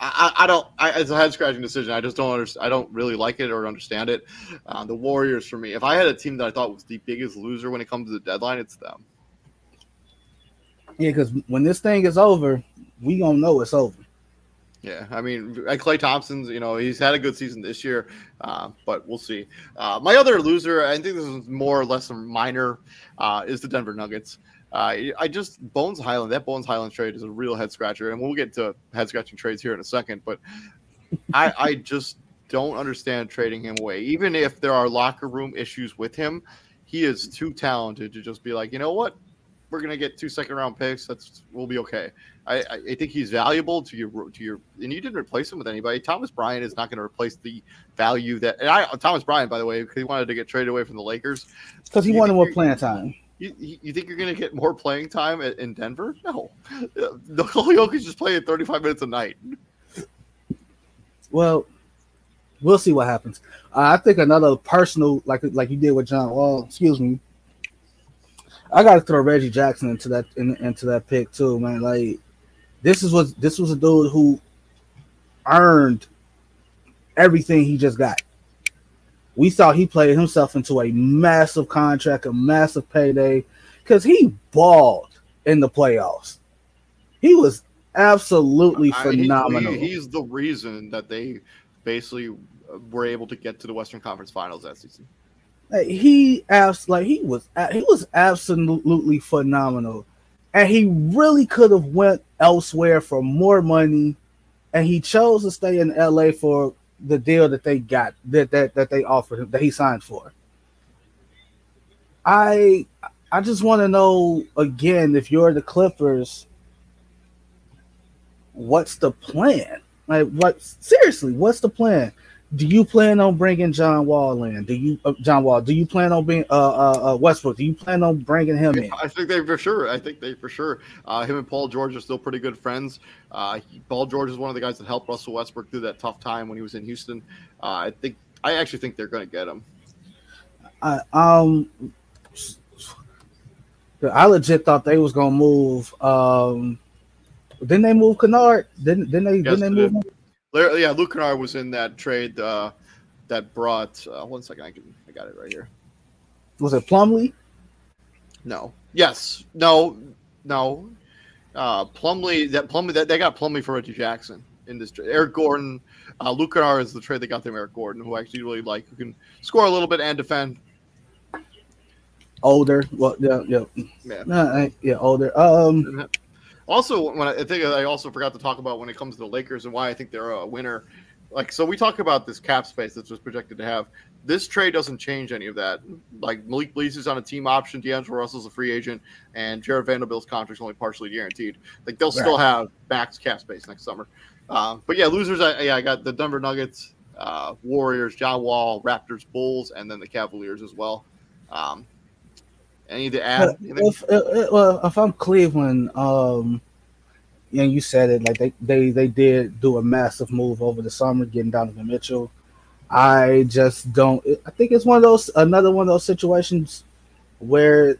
Speaker 1: I, I I don't. I, it's a head scratching decision. I just don't understand. I don't really like it or understand it. Uh, the Warriors, for me, if I had a team that I thought was the biggest loser when it comes to the deadline, it's them.
Speaker 2: yeah, because when this thing is over, we gonna know it's over.
Speaker 1: Yeah, I mean, Klay Thompson's, you know, he's had a good season this year, uh, but we'll see. Uh, my other loser, I think this is more or less a minor, uh, is the Denver Nuggets. Uh, I just Bones Hyland, that Bones Hyland trade is a real head scratcher, and we'll get to head scratching trades here in a second. But I, I just don't understand trading him away, even if there are locker room issues with him. He is too talented to just be like, you know what, we're gonna get two second round picks. That's we'll be okay. I, I I think he's valuable to your to your and you didn't replace him with anybody. Thomas Bryant is not going to replace the value that and I Thomas Bryant by the way because he wanted to get traded away from the Lakers.
Speaker 2: Because he
Speaker 1: You
Speaker 2: wanted more playing time.
Speaker 1: You, you think you're going to get more playing time at, in Denver? No, Nikola Jokic is just playing 35 minutes a night.
Speaker 2: Well, we'll see what happens. Uh, I think another personal, like like you did with John Wall. Excuse me. I got to throw Reggie Jackson into that in, into that pick too, man. Like this is what this was a dude who earned everything he just got. We thought he played himself into a massive contract, a massive payday, because he balled in the playoffs. He was absolutely
Speaker 1: I- he-
Speaker 2: phenomenal.
Speaker 1: he's the reason that they basically were able to get to the Western Conference Finals that season.
Speaker 2: Like, he abs like he was he was absolutely phenomenal, and he really could have went elsewhere for more money, and he chose to stay in L.A. for the deal that they got that that that they offered him that he signed for. I I just want to know again if you're the Clippers, what's the plan? Like what seriously, what's the plan? Do you plan on bringing John Wall in? Do you uh, John Wall? Do you plan on being uh, uh, uh Westbrook? Do you plan on bringing him in?
Speaker 1: I think they for sure. I think they for sure. Uh, him and Paul George are still pretty good friends. Uh, he- Paul George is one of the guys that helped Russell Westbrook through that tough time when he was in Houston. Uh, I think I actually think they're going to get him.
Speaker 2: I, um, I legit thought they was gonna move. Um, didn't they move Kennard? Didn't didn't they?
Speaker 1: Yes,
Speaker 2: didn't they
Speaker 1: they
Speaker 2: move
Speaker 1: did. Yeah, Kennard was in that trade uh, that brought. Uh, one second, I can I got it right here.
Speaker 2: Was it Plumlee?
Speaker 1: No. Yes. No. No. Uh, Plumlee. That Plumlee. That they got Plumlee for Reggie Jackson in this trade. Eric Gordon. Uh, Kennard is the trade they got them. Eric Gordon, who I actually really like, who can score a little bit and defend.
Speaker 2: Older. Well, yeah, yeah,
Speaker 1: Yeah.
Speaker 2: Nah, yeah, older. Um,
Speaker 1: Also, when I, I think I also forgot to talk about when it comes to the Lakers and why I think they're a winner. Like, so we talk about this cap space that's was projected to have. This trade doesn't change any of that. Like Malik Beasley is on a team option, D'Angelo Russell's a free agent, and Jarred Vanderbilt's contract's only partially guaranteed. Like they'll still have max cap space next summer. Um, but yeah, losers. I, yeah, I got the Denver Nuggets, uh, Warriors, John Wall, Raptors, Bulls, and then the Cavaliers as well. Um, any to add? anything?
Speaker 2: if, if, well, if I'm Cleveland, um, and you said it, like they, they they did do a massive move over the summer, getting Donovan Mitchell. I just don't. I think it's one of those another one of those situations where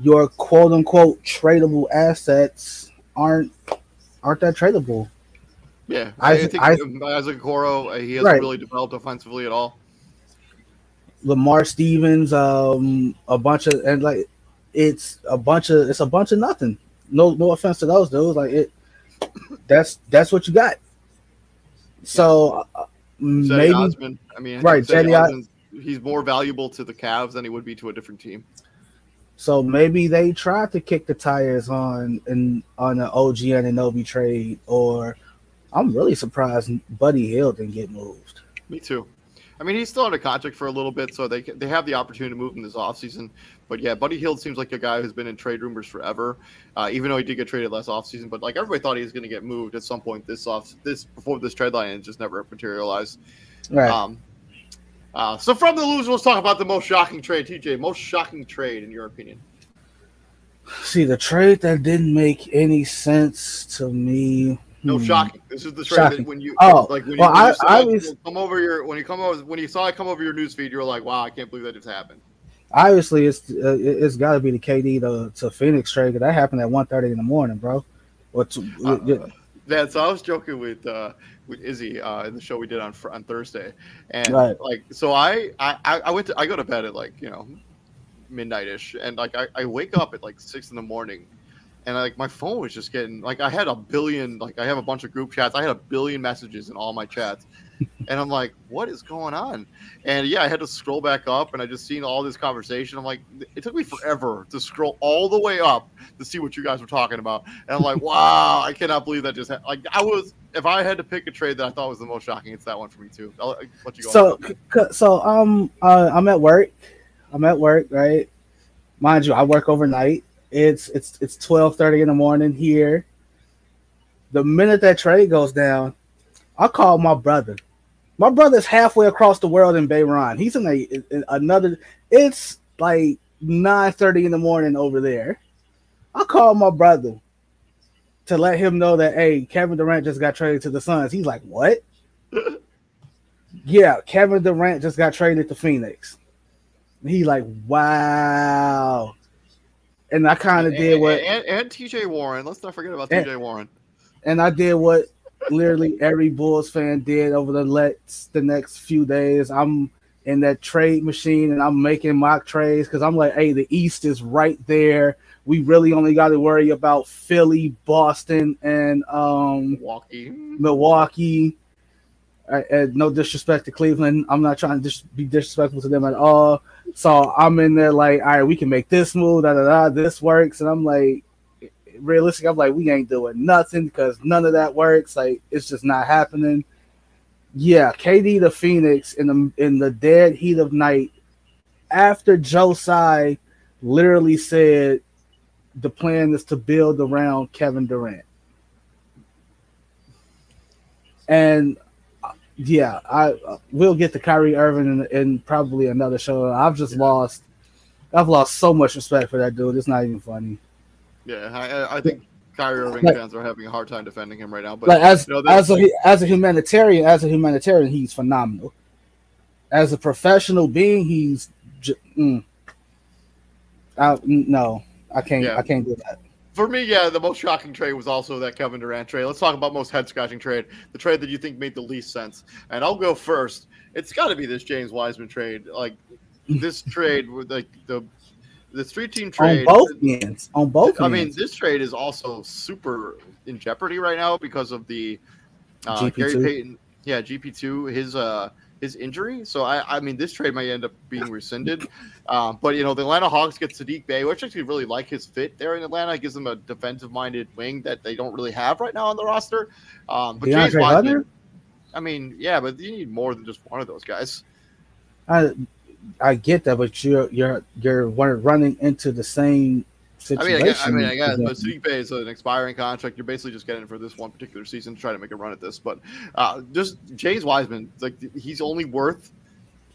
Speaker 2: your quote unquote tradable assets aren't aren't that tradable.
Speaker 1: Yeah, I,
Speaker 2: I-
Speaker 1: think
Speaker 2: I-
Speaker 1: Isaac Okoro, uh, he hasn't
Speaker 2: Right.
Speaker 1: really developed offensively at all.
Speaker 2: Lamar Stevens, um, a bunch of and like it's a bunch of it's a bunch of nothing. No, no offense to those dudes. Like it, that's that's what you got. So uh, maybe
Speaker 1: Osman, I mean,
Speaker 2: Right,
Speaker 1: think Cedi
Speaker 2: Cedi Os-
Speaker 1: Osman's- he's more valuable to the Cavs than he would be to a different team.
Speaker 2: so maybe they tried to kick the tires on and on the OG Anunoby trade, or I'm really surprised Buddy Hield didn't get moved.
Speaker 1: Me too. I mean, he's still under contract for a little bit, so they they have the opportunity to move him this offseason. But yeah, Buddy Hield seems like a guy who's been in trade rumors forever, uh, even though he did get traded last offseason. But like everybody thought he was going to get moved at some point this off this before this trade line and just never materialized.
Speaker 2: Right.
Speaker 1: Um, uh, so from the loser, let's talk about the most shocking trade. TJ, most shocking trade in your opinion?
Speaker 2: See the trade that didn't make any sense to me.
Speaker 1: No
Speaker 2: hmm.
Speaker 1: shocking. This is the trade
Speaker 2: Shocking.
Speaker 1: that when you
Speaker 2: Oh,
Speaker 1: like when you,
Speaker 2: well,
Speaker 1: you
Speaker 2: I- I was-
Speaker 1: come over your when you come over when you saw it come over your news feed, you were like, "Wow, I can't believe that just happened."
Speaker 2: Obviously, it's uh, it- it's got to be the KD to, to Phoenix trade 'cause that happened at 1.30 in the morning, bro. What?
Speaker 1: Uh, Yeah, so I was joking with uh, with Izzy uh, in the show we did on on Thursday, and
Speaker 2: Right.
Speaker 1: like so I, I I went to I go to bed at like you know midnight ish, and like I, I wake up at like six in the morning, and like my phone was just getting like I had a billion like I have a bunch of group chats, I had a billion messages in all my chats, and I'm like, what is going on? And yeah, I had to scroll back up, and I just seen all this conversation. I'm like, it took me forever to scroll all the way up to see what you guys were talking about. And I'm like, wow, I cannot believe that just happened. Like, I was, if I had to pick a trade that I thought was the most shocking, it's that one for me too. I'll I'll let you go.
Speaker 2: so so um uh, I'm at work. I'm at work, right? Mind you, I work overnight. It's it's it's 12:30 in the morning here. The minute that trade goes down, I call my brother. My brother's halfway across the world in Bahrain. He's in a in another. It's like 9:30 in the morning over there. I call my brother to let him know that hey, Kevin Durant just got traded to the Suns. He's like, what? yeah, Kevin Durant just got traded to Phoenix. And he like, wow. And I kind of did what
Speaker 1: and, and TJ Warren. Let's not forget about
Speaker 2: And-
Speaker 1: TJ Warren.
Speaker 2: and I did what literally every Bulls fan did over the let's the next few days. I'm in that trade machine and I'm making mock trades because I'm like, hey, the East is right there. We really only got to worry about Philly, Boston, and um,
Speaker 1: Milwaukee.
Speaker 2: Milwaukee. Uh, uh, no disrespect to Cleveland. I'm not trying to dis- be disrespectful to them at all. So I'm in there like, all right, we can make this move. Da da da. This works, and I'm like, realistic. I'm like, we ain't doing nothing because none of that works. Like, it's just not happening. Yeah, KD the Phoenix in the in the dead heat of night after Tsai literally said the plan is to build around Kevin Durant. And uh, yeah, I uh, will get to Kyrie Irving in, in probably another show. I've just lost, I've lost so much respect for that dude. It's not even funny.
Speaker 1: Yeah, I, I- think Kyrie Irving
Speaker 2: Like-
Speaker 1: fans are having a hard time defending him right now. But
Speaker 2: Like as
Speaker 1: you know,
Speaker 2: as a as a humanitarian, as a humanitarian, he's phenomenal. As a professional being, he's j- mm. I, no, I can't.
Speaker 1: Yeah.
Speaker 2: I can't do that.
Speaker 1: for me, yeah, the most shocking trade was also that Kevin Durant trade. Let's talk about most head scratching trade, the trade that you think made the least sense. And I'll go first. It's got to be this James Wiseman trade. Like this trade with like the the three team trade On
Speaker 2: both ends. On both.
Speaker 1: I mean,
Speaker 2: ends.
Speaker 1: this trade is also super in jeopardy right now because of the uh,
Speaker 2: GP2.
Speaker 1: Gary Payton. Yeah, GP two. His uh his injury. So I I mean this trade might end up being rescinded. Um, but you know the Atlanta Hawks get Saddiq Bey, which actually really like his fit there in Atlanta. It gives them a defensive minded wing that they don't really have right now on the roster. Um, but James Wiseman. I mean, yeah, but you need more than just one of those guys.
Speaker 2: I I get that, but you're you're you're running into the same
Speaker 1: I mean,
Speaker 2: situation.
Speaker 1: I guess, I mean, I guess, but Saddiq is an expiring contract. You're basically just getting for this one particular season to try to make a run at this. But uh, just James Wiseman, like he's only worth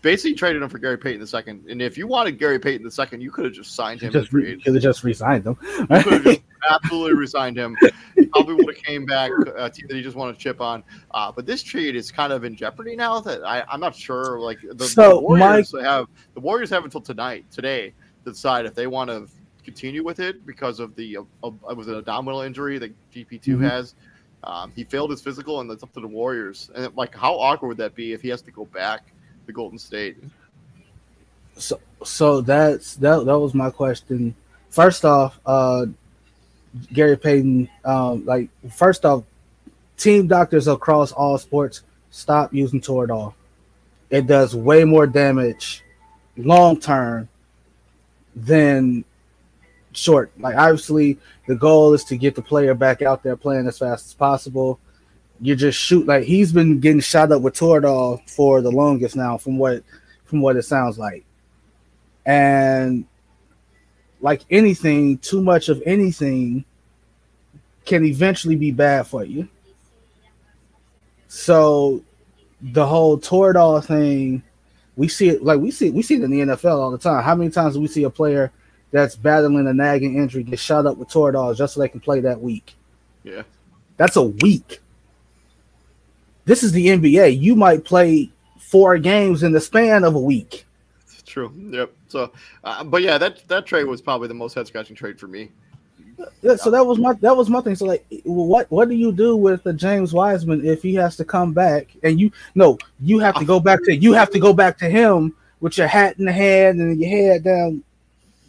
Speaker 1: basically traded him for Gary Payton the second. And if you wanted Gary Payton the second, you could have just signed him
Speaker 2: just re- could have just resigned them.
Speaker 1: You could have just absolutely resigned him. He probably would have came back a team that he just wanted to chip on. Uh, but this trade is kind of in jeopardy now. That I, I'm not sure. Like the,
Speaker 2: So,
Speaker 1: the Warriors have the Warriors have until tonight, today, to decide if they want to continue with it because of the uh, uh, was an abdominal injury that GP 2
Speaker 2: Mhm.
Speaker 1: has. Um, he failed his physical, and that's up to the Warriors. And like, how awkward would that be if he has to go back to Golden State?
Speaker 2: So so that's that that was my question. First off, uh Gary Payton, um, like first off, team doctors across all sports stop using Toradol. It does way more damage long term than short. Like obviously, the goal is to get the player back out there playing as fast as possible. You just shoot like he's been getting shot up with Toradol for the longest now, from what from what it sounds like. And like anything, too much of anything can eventually be bad for you. So the whole Toradol thing, we see it like we see we see it in the NFL all the time. How many times do we see a player that's battling a nagging injury get shot up with Toradol just so they can play that week?
Speaker 1: Yeah.
Speaker 2: That's a week. This is the NBA. You might play four games in the span of a week.
Speaker 1: True. Yep. So, uh, but yeah, that that trade was probably the most head scratching trade for me.
Speaker 2: Yeah, so that was my that was my thing. So like, what what do you do with the James Wiseman if he has to come back and you no you have to go back to you have to go back to him with your hat in the hand and your head down.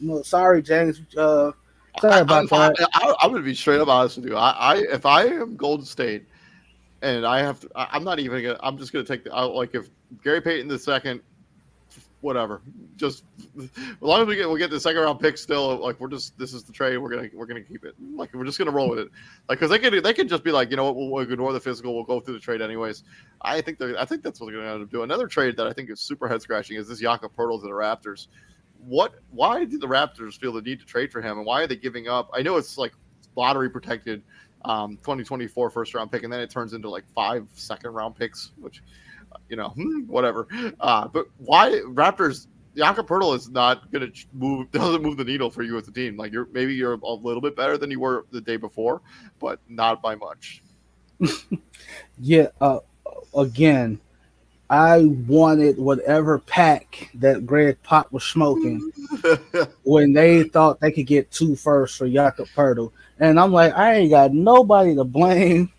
Speaker 2: No, sorry, James. Uh, sorry about
Speaker 1: I,
Speaker 2: that.
Speaker 1: I, am gonna be straight up honest with you. I, I if I am Golden State and I have to, I, am not even gonna. I'm just gonna take the out. Like if Gary Payton the second whatever. Just as long as we get we'll get the second round pick still. Like we're just this is the trade. We're gonna we're gonna keep it. Like we're just gonna roll with it. Like because they could they could just be like you know what we'll, we'll ignore the physical. We'll go through the trade anyways. I think they I think that's what they're gonna end up doing. Another trade that I think is super head scratching is this Jakob Poeltl to the Raptors. What? Why did the Raptors feel the need to trade for him, and why are they giving up? I know it's like lottery protected. Um, 2024 first round pick, and then it turns into like five second round picks, which you know, hmm, whatever. Uh, but why Raptors? Jakob Poeltl is not going to move. Doesn't move the needle for you as a team. Like you're maybe you're a little bit better than you were the day before, but not by much.
Speaker 2: yeah. Uh, again, I wanted whatever pack that Greg Pop was smoking when they thought they could get two firsts for Jakob Poeltl. And I'm like, I ain't got nobody to blame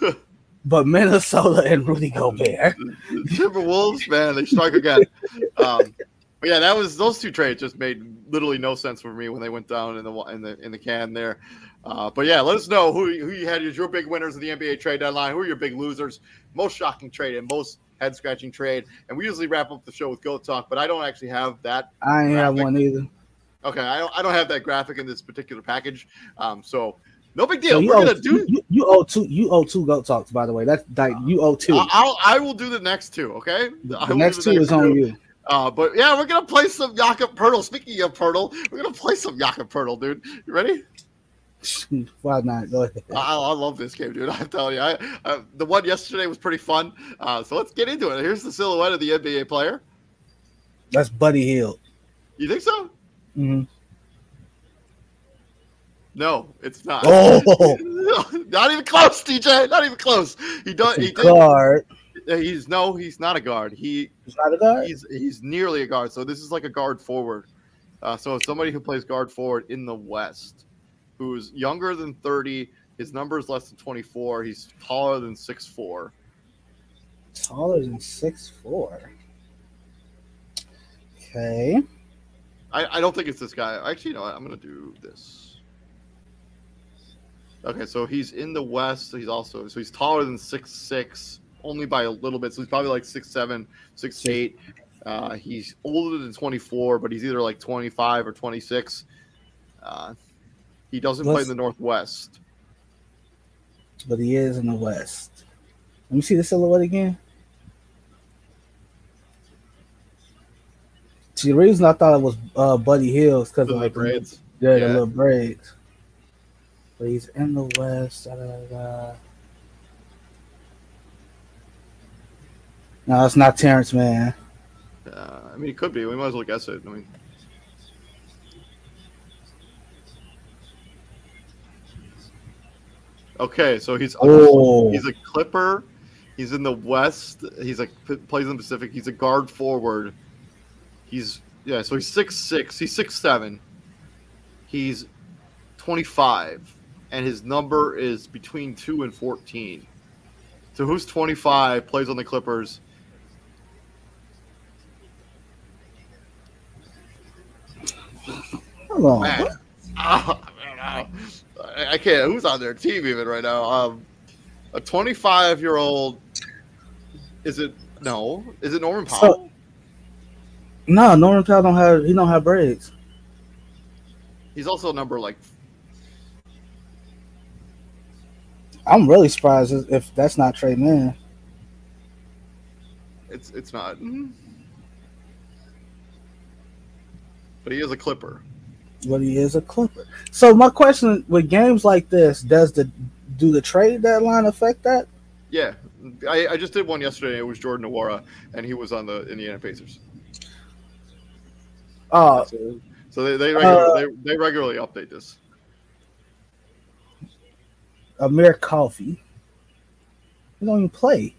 Speaker 2: but Minnesota and Rudy Gobert.
Speaker 1: Timberwolves, man, they strike again. Um, but yeah, that was those two trades just made literally no sense for me when they went down in the in the in the can there. Uh, but yeah, let us know who who you had as your big winners of the NBA trade deadline. Who are your big losers? Most shocking trade and most head scratching trade. And we usually wrap up the show with Goat Talk, but I don't actually have that.
Speaker 2: I ain't have one either.
Speaker 1: Okay, I don't I don't have that graphic in this particular package. Um, so no big deal. So We're owe, gonna do.
Speaker 2: You, you, owe two. You owe two goat talks, by the way. That's like you owe two.
Speaker 1: I'll. I will do the next two. Okay.
Speaker 2: The next two is on you.
Speaker 1: Uh, but yeah, we're gonna play some Jakob Poeltl. Speaking of Poeltl, we're gonna play some Jakob Poeltl, dude. You ready?
Speaker 2: Why not? Go ahead. I,
Speaker 1: I love this game, dude. I'm telling you, I, uh, the one yesterday was pretty fun. Uh, so let's get into it. Here's the silhouette of the NBA player.
Speaker 2: That's Buddy Hield.
Speaker 1: You think so?
Speaker 2: Mm-hmm.
Speaker 1: No, it's not.
Speaker 2: Oh,
Speaker 1: not even close, DJ. Not even close. He does. He
Speaker 2: guard.
Speaker 1: He's no. He's not a guard. He.
Speaker 2: He's not a guard.
Speaker 1: He's he's nearly a guard. So this is like a guard forward. Uh, so somebody who plays guard forward in the West, who's younger than thirty. His number is less than twenty four. He's taller than six four.
Speaker 2: Taller than six four. Okay.
Speaker 1: I, I don't think it's this guy. Actually, you know? I'm gonna do this. Okay, so he's in the West. So He's also so he's taller than six six, only by a little bit. So he's probably like six seven, six eight. Uh, he's older than twenty four, but he's either like twenty five or twenty six. Uh, he doesn't play in the Northwest,
Speaker 2: but he is in the West. Let me see the silhouette again. The reason I thought it was uh, Buddy Hield because of like
Speaker 1: braids.
Speaker 2: Yeah, yeah, the little braids but he's in the West. Da, da, da. No, it's not Terance Mann.
Speaker 1: Uh, I mean, it could be. We might as well guess it. I mean, okay, so he's
Speaker 2: oh.
Speaker 1: he's a Clipper. He's in the West. He's like plays in the Pacific. He's a guard forward. He's yeah. So he's six six. He's six seven. He's twenty five and his number is between two and fourteen. So who's twenty five, plays on the Clippers?
Speaker 2: Hold on.
Speaker 1: Man. Oh, I. I can't. Who's on their team even right now? Um, a 25 year old. Is it no? Is it Norman
Speaker 2: So-
Speaker 1: Powell?
Speaker 2: No, Norman Powell don't have he don't have braids.
Speaker 1: He's also number like.
Speaker 2: I'm really surprised if- that's not Terance Mann.
Speaker 1: It's it's not. Mm-hmm. But he is a Clipper.
Speaker 2: But he is a Clipper. So my question with games like this, does the do the trade deadline affect that?
Speaker 1: Yeah, I, I just did one yesterday. It was Jordan Nwora, and he was on the Indiana Pacers.
Speaker 2: Oh,
Speaker 1: So, so they they, regular,
Speaker 2: Uh,
Speaker 1: they they regularly update this.
Speaker 2: Amir Coffey. He don't even play.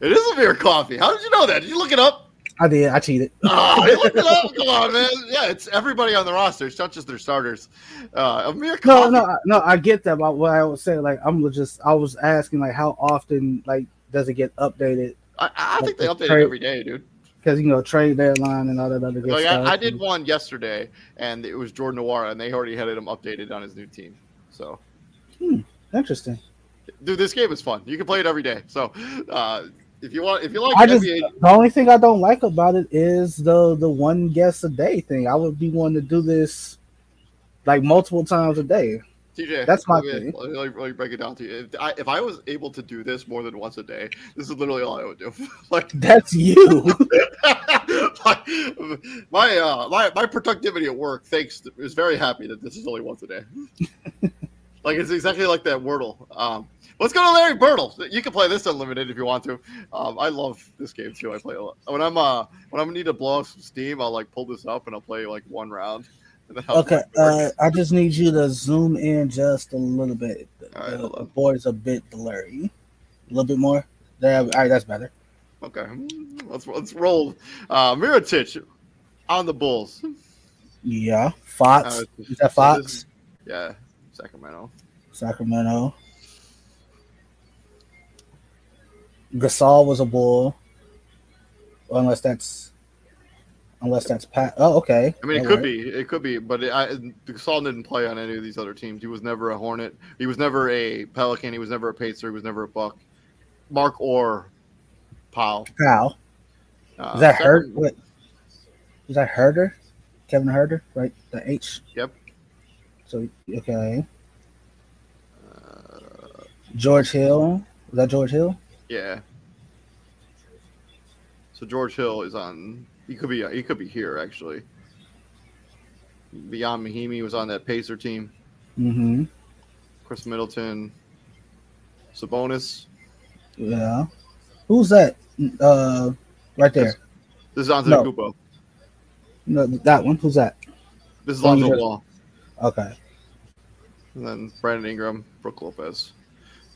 Speaker 1: It is Amir Coffey. How did you know that? Did you look it up?
Speaker 2: I did. I cheated.
Speaker 1: Oh, you looked it up. Come on, man. Yeah, it's everybody on the roster. It's not just their starters. Uh, Amir
Speaker 2: No,
Speaker 1: Coffey.
Speaker 2: no, I- no. I get that. But what I was saying, like, I'm just, I was asking, like, how often, like, does it get updated?
Speaker 1: I, I think they update it every day, dude.
Speaker 2: Because you know, trade deadline and all that other good
Speaker 1: Like
Speaker 2: stuff.
Speaker 1: I, I did one yesterday, and it was Jordan Nwora, and they already had him updated on his new team. So,
Speaker 2: Interesting.
Speaker 1: dude, this game is fun. You can play it every day. So, uh, if you want, if you like
Speaker 2: I just
Speaker 1: NBA,
Speaker 2: the only thing I don't like about it is the the one guest a day thing. I would be wanting to do this like multiple times a day.
Speaker 1: TJ,
Speaker 2: That's my
Speaker 1: let me,
Speaker 2: thing.
Speaker 1: Let me, let me break it down to you. If I, if I was able to do this more than once a day, this is literally all I would do. like,
Speaker 2: That's you.
Speaker 1: like, my uh my, my productivity at work thanks is very happy that this is only once a day. like it's exactly like that Wordle. Um, let's go to Larry Birtle. You can play this unlimited if you want to. Um, I love this game too. I play a lot. When I'm uh when I'm need to blow off some steam, I'll like pull this up and I'll play like one round.
Speaker 2: Okay, uh, I just need you to zoom in just a little bit.
Speaker 1: Right,
Speaker 2: the, board is a bit blurry. A little bit more. There. All right, that's better.
Speaker 1: Okay, let's let's roll. Uh, Mirotic on the Bulls.
Speaker 2: Yeah, Fox.
Speaker 1: Uh,
Speaker 2: is that Fox?
Speaker 1: this- yeah, Sacramento.
Speaker 2: Sacramento. Gasol was a bull. Unless that's unless that's Pat. Oh, okay.
Speaker 1: I mean, it could be, it could be, but it, I, Gasol didn't play on any of these other teams. He was never a Hornet. He was never a Pelican. He was never a Pacer. He was never a Buck. Mark or Powell.
Speaker 2: Powell.
Speaker 1: Uh,
Speaker 2: Is that Hurt?
Speaker 1: Sacramento-
Speaker 2: What? Is that Huerter? Kevin Huerter, right? The H.
Speaker 1: Yep.
Speaker 2: So okay.
Speaker 1: Uh,
Speaker 2: George Hill. Is that George Hill?
Speaker 1: yeah. So George Hill is on. He could be. He could be here actually. Beyond Mahinmi was on that Pacer team.
Speaker 2: Mm-hmm.
Speaker 1: Khris Middleton. Sabonis.
Speaker 2: Yeah. Who's that? Uh, right there.
Speaker 1: This is Anthony
Speaker 2: No.
Speaker 1: Kupo.
Speaker 2: No, that one. Who's that?
Speaker 1: This is Lonzo. Ball.
Speaker 2: Okay.
Speaker 1: And then Brandon Ingram, Brooke Lopez.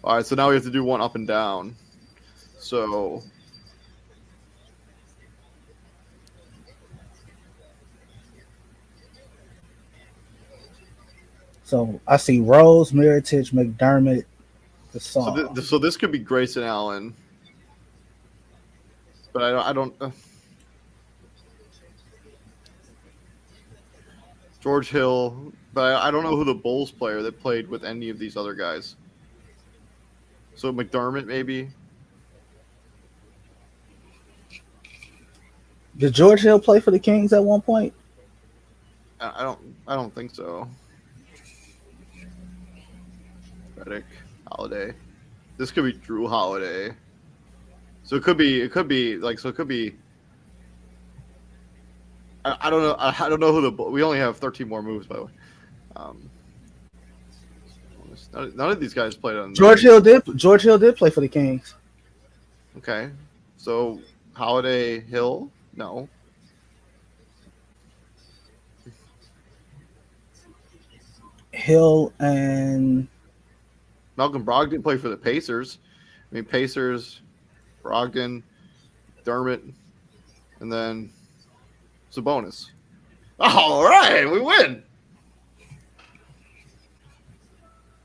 Speaker 1: All right, so now we have to do one up and down. So
Speaker 2: So I see Rose, Mirotic, McDermott, the
Speaker 1: so,
Speaker 2: song.
Speaker 1: so this could be Grayson Allen, but I don't. I don't uh, George Hill, but I, I don't know who the Bulls player that played with any of these other guys. So McDermott, maybe.
Speaker 2: Did George Hill play for the Kings at one point?
Speaker 1: I I don't. I don't think so. Redick, Holiday. This could be Jrue Holiday. So it could be. It could be like. So it could be. I, I don't know. I, I don't know who the. We only have 13 more moves, by the way. Um, none, none of these guys played on
Speaker 2: George Hill did. George Hill did play for the Kings.
Speaker 1: Okay, so Holiday Hill. No.
Speaker 2: Hill and
Speaker 1: Malcolm Brogdon played for the Pacers. I mean, Pacers, Brogdon, Dermott, and then Sabonis. All right, we win.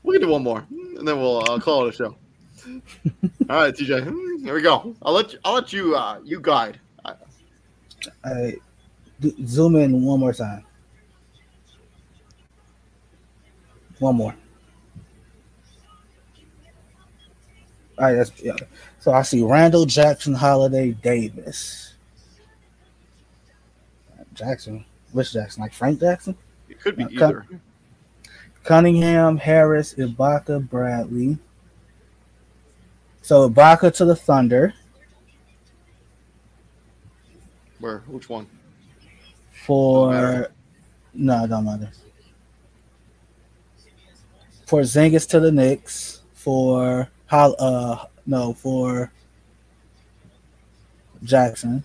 Speaker 1: We can do one more, and then we'll uh, call it a show. All right, TJ, here we go. I'll let you, I'll let you uh, you guide.
Speaker 2: All right, zoom in one more time. One more. All right, that's yeah. So I see Randall Jackson, Holiday, Davis. Jackson, which Jackson? Like Frank Jackson?
Speaker 1: It could be
Speaker 2: Uh,
Speaker 1: either.
Speaker 2: Cunningham, Harris, Ibaka, Bradley. So Ibaka to the Thunder
Speaker 1: Where? Which one?
Speaker 2: for no, it don't matter. Porzingis to the Knicks for uh no for Jackson.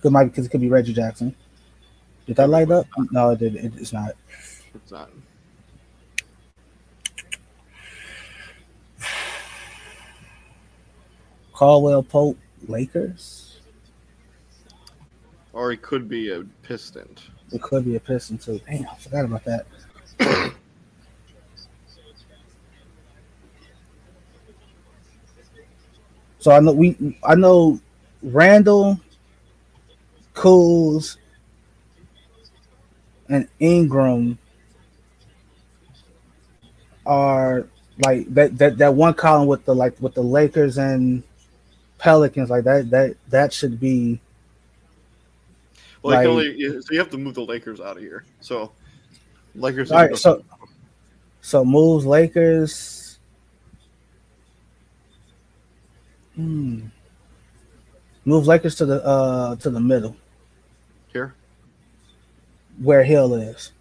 Speaker 2: Could might because it could be Reggie Jackson. Did that light up? No, it did. It, it's not.
Speaker 1: It's not.
Speaker 2: Caldwell Pope, Lakers.
Speaker 1: Or he could be a piston.
Speaker 2: It could be a Piston too. Damn, I forgot about that. so I know we I know Randall, Cools, and Ingram are like that that that one column with the like with the Lakers and Pelicans like that that that should be
Speaker 1: Well, you
Speaker 2: Like-
Speaker 1: only, so you have to move the Lakers out of here. So, Lakers.
Speaker 2: All right, so- So moves Lakers. Hmm. Move Lakers to the uh to the middle
Speaker 1: here.
Speaker 2: where Hill is.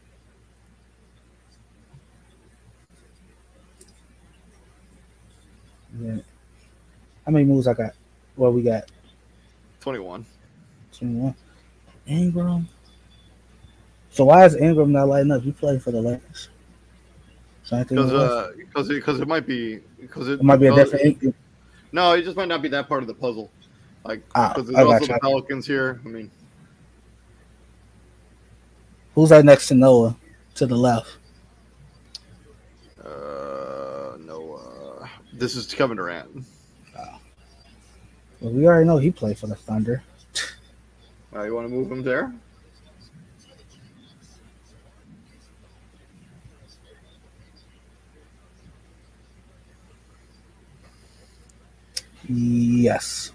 Speaker 2: Yeah. How many moves I got? What we got?
Speaker 1: 21.
Speaker 2: 21. Ingram. So why is Ingram not lighting up? You play for the Lakers. So I think
Speaker 1: Because uh, because it, it might be because it,
Speaker 2: it might be a different.
Speaker 1: No, it just might not be that part of the puzzle. Like
Speaker 2: Ah,
Speaker 1: because
Speaker 2: I
Speaker 1: there's also the Pelicans here. I mean,
Speaker 2: Who's that next to Noah? To the left.
Speaker 1: uh, no. Uh, this is Kevin Durant.
Speaker 2: Well, we already know he played for the Thunder.
Speaker 1: Uh, you want to move him there?
Speaker 2: Yes.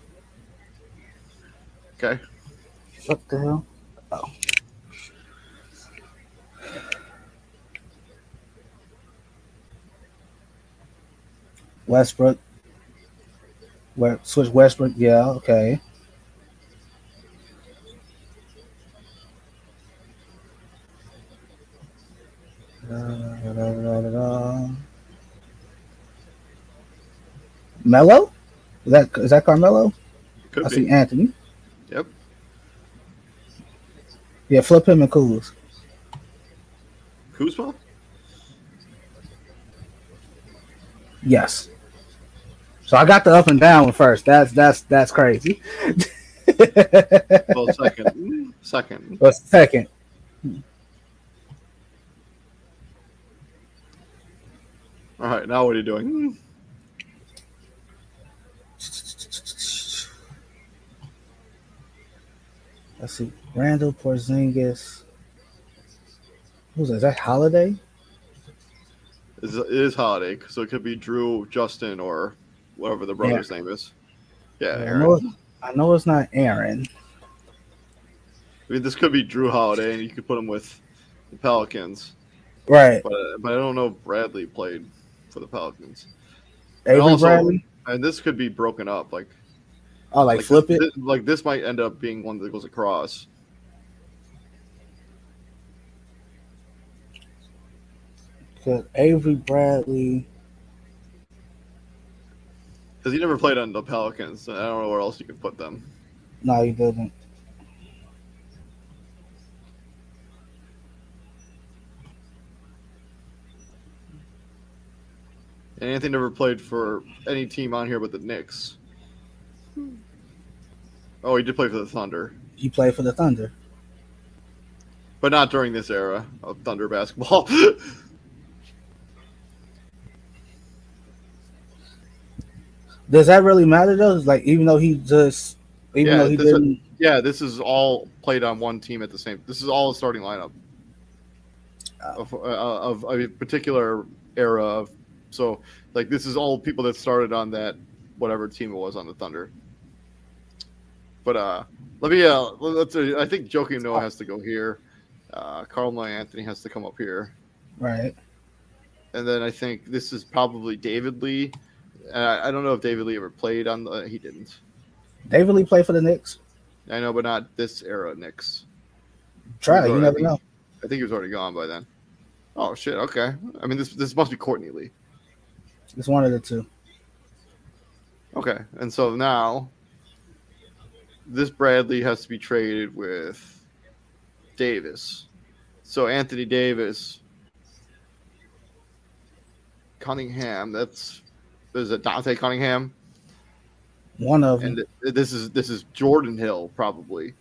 Speaker 1: Okay.
Speaker 2: What the hell? Oh. Westbrook. Where switch Westbrook? Yeah, okay. Da, da, da, da, da, da. Mello? Is that is that Carmelo?
Speaker 1: Could
Speaker 2: I
Speaker 1: be.
Speaker 2: see Anthony.
Speaker 1: Yep.
Speaker 2: Yeah, flip him and Kuz.
Speaker 1: Kuzma.
Speaker 2: Yes. So I got the up and down one first. That's that's that's crazy.
Speaker 1: Well, second. second.
Speaker 2: but second,
Speaker 1: All right. Now what are you doing?
Speaker 2: Let's see. Randall Porzingis. Who's that? Is that Holiday?
Speaker 1: It's- holiday, so it could be Jrue, Justin, or whatever the brother's name is. Yeah,
Speaker 2: I
Speaker 1: Aaron.
Speaker 2: know, I know it's not Aaron.
Speaker 1: I mean, this could be Jrue Holiday, and you could put him with the Pelicans.
Speaker 2: Right.
Speaker 1: But uh, but I don't know if Bradley played for the Pelicans. And also-
Speaker 2: Bradley.
Speaker 1: And this could be broken up. Like
Speaker 2: Oh, like, flip
Speaker 1: this,
Speaker 2: it.
Speaker 1: this- like this might end up being one that goes across.
Speaker 2: Cause Avery Bradley.
Speaker 1: Because he never played on the Pelicans. I don't know where else you could put them.
Speaker 2: No, he didn't.
Speaker 1: And Anthony never played for any team on here but the Knicks. Oh, he did play for the Thunder,
Speaker 2: He played for the Thunder.
Speaker 1: but not during this era of Thunder basketball.
Speaker 2: Does that really matter though? Like even though he just, even
Speaker 1: Yeah,
Speaker 2: though he
Speaker 1: this is-
Speaker 2: didn't.
Speaker 1: yeah, this is all played on one team at the same. This is all a starting lineup
Speaker 2: Oh.
Speaker 1: of, uh, of a particular era of so like this is all people that started on that whatever team it was on the Thunder. But uh let me uh let's uh, I think Joakim Noah has to go here. Uh Carl Anthony has to come up here.
Speaker 2: Right.
Speaker 1: And then I think this is probably David Lee. Uh, I don't know if David Lee ever played on the he didn't.
Speaker 2: David Lee play for the Knicks.
Speaker 1: I know, but not this era Knicks.
Speaker 2: Try, you
Speaker 1: already-
Speaker 2: never know.
Speaker 1: I think he was already gone by then. Oh shit, okay. I mean this this must be Courtney Lee.
Speaker 2: It's one of the two.
Speaker 1: Okay, and so now this Bradley has to be traded with Davis. So Anthony Davis, Cunningham. That's is it Dante Cunningham,
Speaker 2: One of them.
Speaker 1: and th- this is this is Jordan Hill probably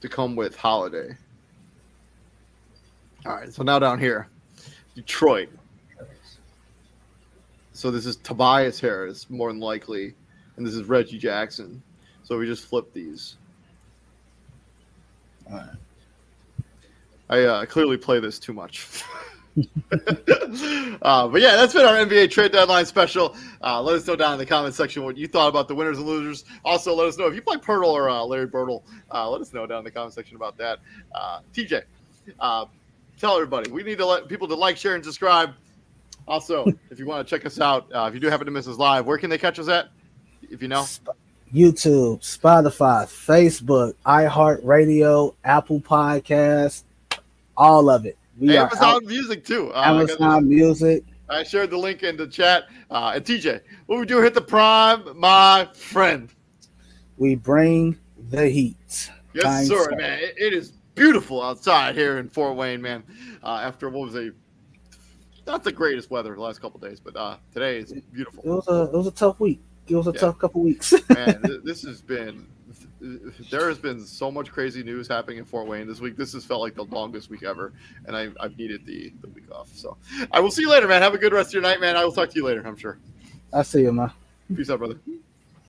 Speaker 1: to come with Holiday. All right, so now down here, Detroit. So this is Tobias Harris, more than likely, and this is Reggie Jackson. So we just flip these.
Speaker 2: Alright.
Speaker 1: I uh, clearly play this too much. uh, but yeah, that's been our NBA trade deadline special. Uh, let us know down in the comment section what you thought about the winners and losers. Also, let us know if you play Poeltl or uh, Larry Birtle. Uh, let us know down in the comment section about that. Uh, TJ, uh, tell everybody we need to let people to like, share, and subscribe. Also, if you want to check us out, if you do happen to miss us live, where can they catch us at? If you know,
Speaker 2: YouTube, Spotify, Facebook, iHeartRadio, Apple Podcast, all of it. We
Speaker 1: Amazon Music too. Uh, I
Speaker 2: Amazon Music.
Speaker 1: I shared the link in the chat. Uh, and TJ, what we do hit the prime, my friend.
Speaker 2: We bring the heat.
Speaker 1: Yes,
Speaker 2: Time
Speaker 1: sir,
Speaker 2: start.
Speaker 1: man. It, it is beautiful outside here in Fort Wayne, man. Uh, after what was a not the greatest weather the last couple days, but uh, today is
Speaker 2: It
Speaker 1: beautiful.
Speaker 2: was a it was a tough week. It was a
Speaker 1: Yeah.
Speaker 2: tough couple weeks.
Speaker 1: man, this has been. There has been so much crazy news happening in Fort Wayne this week. This has felt like the longest week ever, and I, I've needed the, the week off. So I will see you later, man. Have a good rest of your night, man. I will talk to you later, I'm sure.
Speaker 2: I'll see you, man.
Speaker 1: Peace out, brother.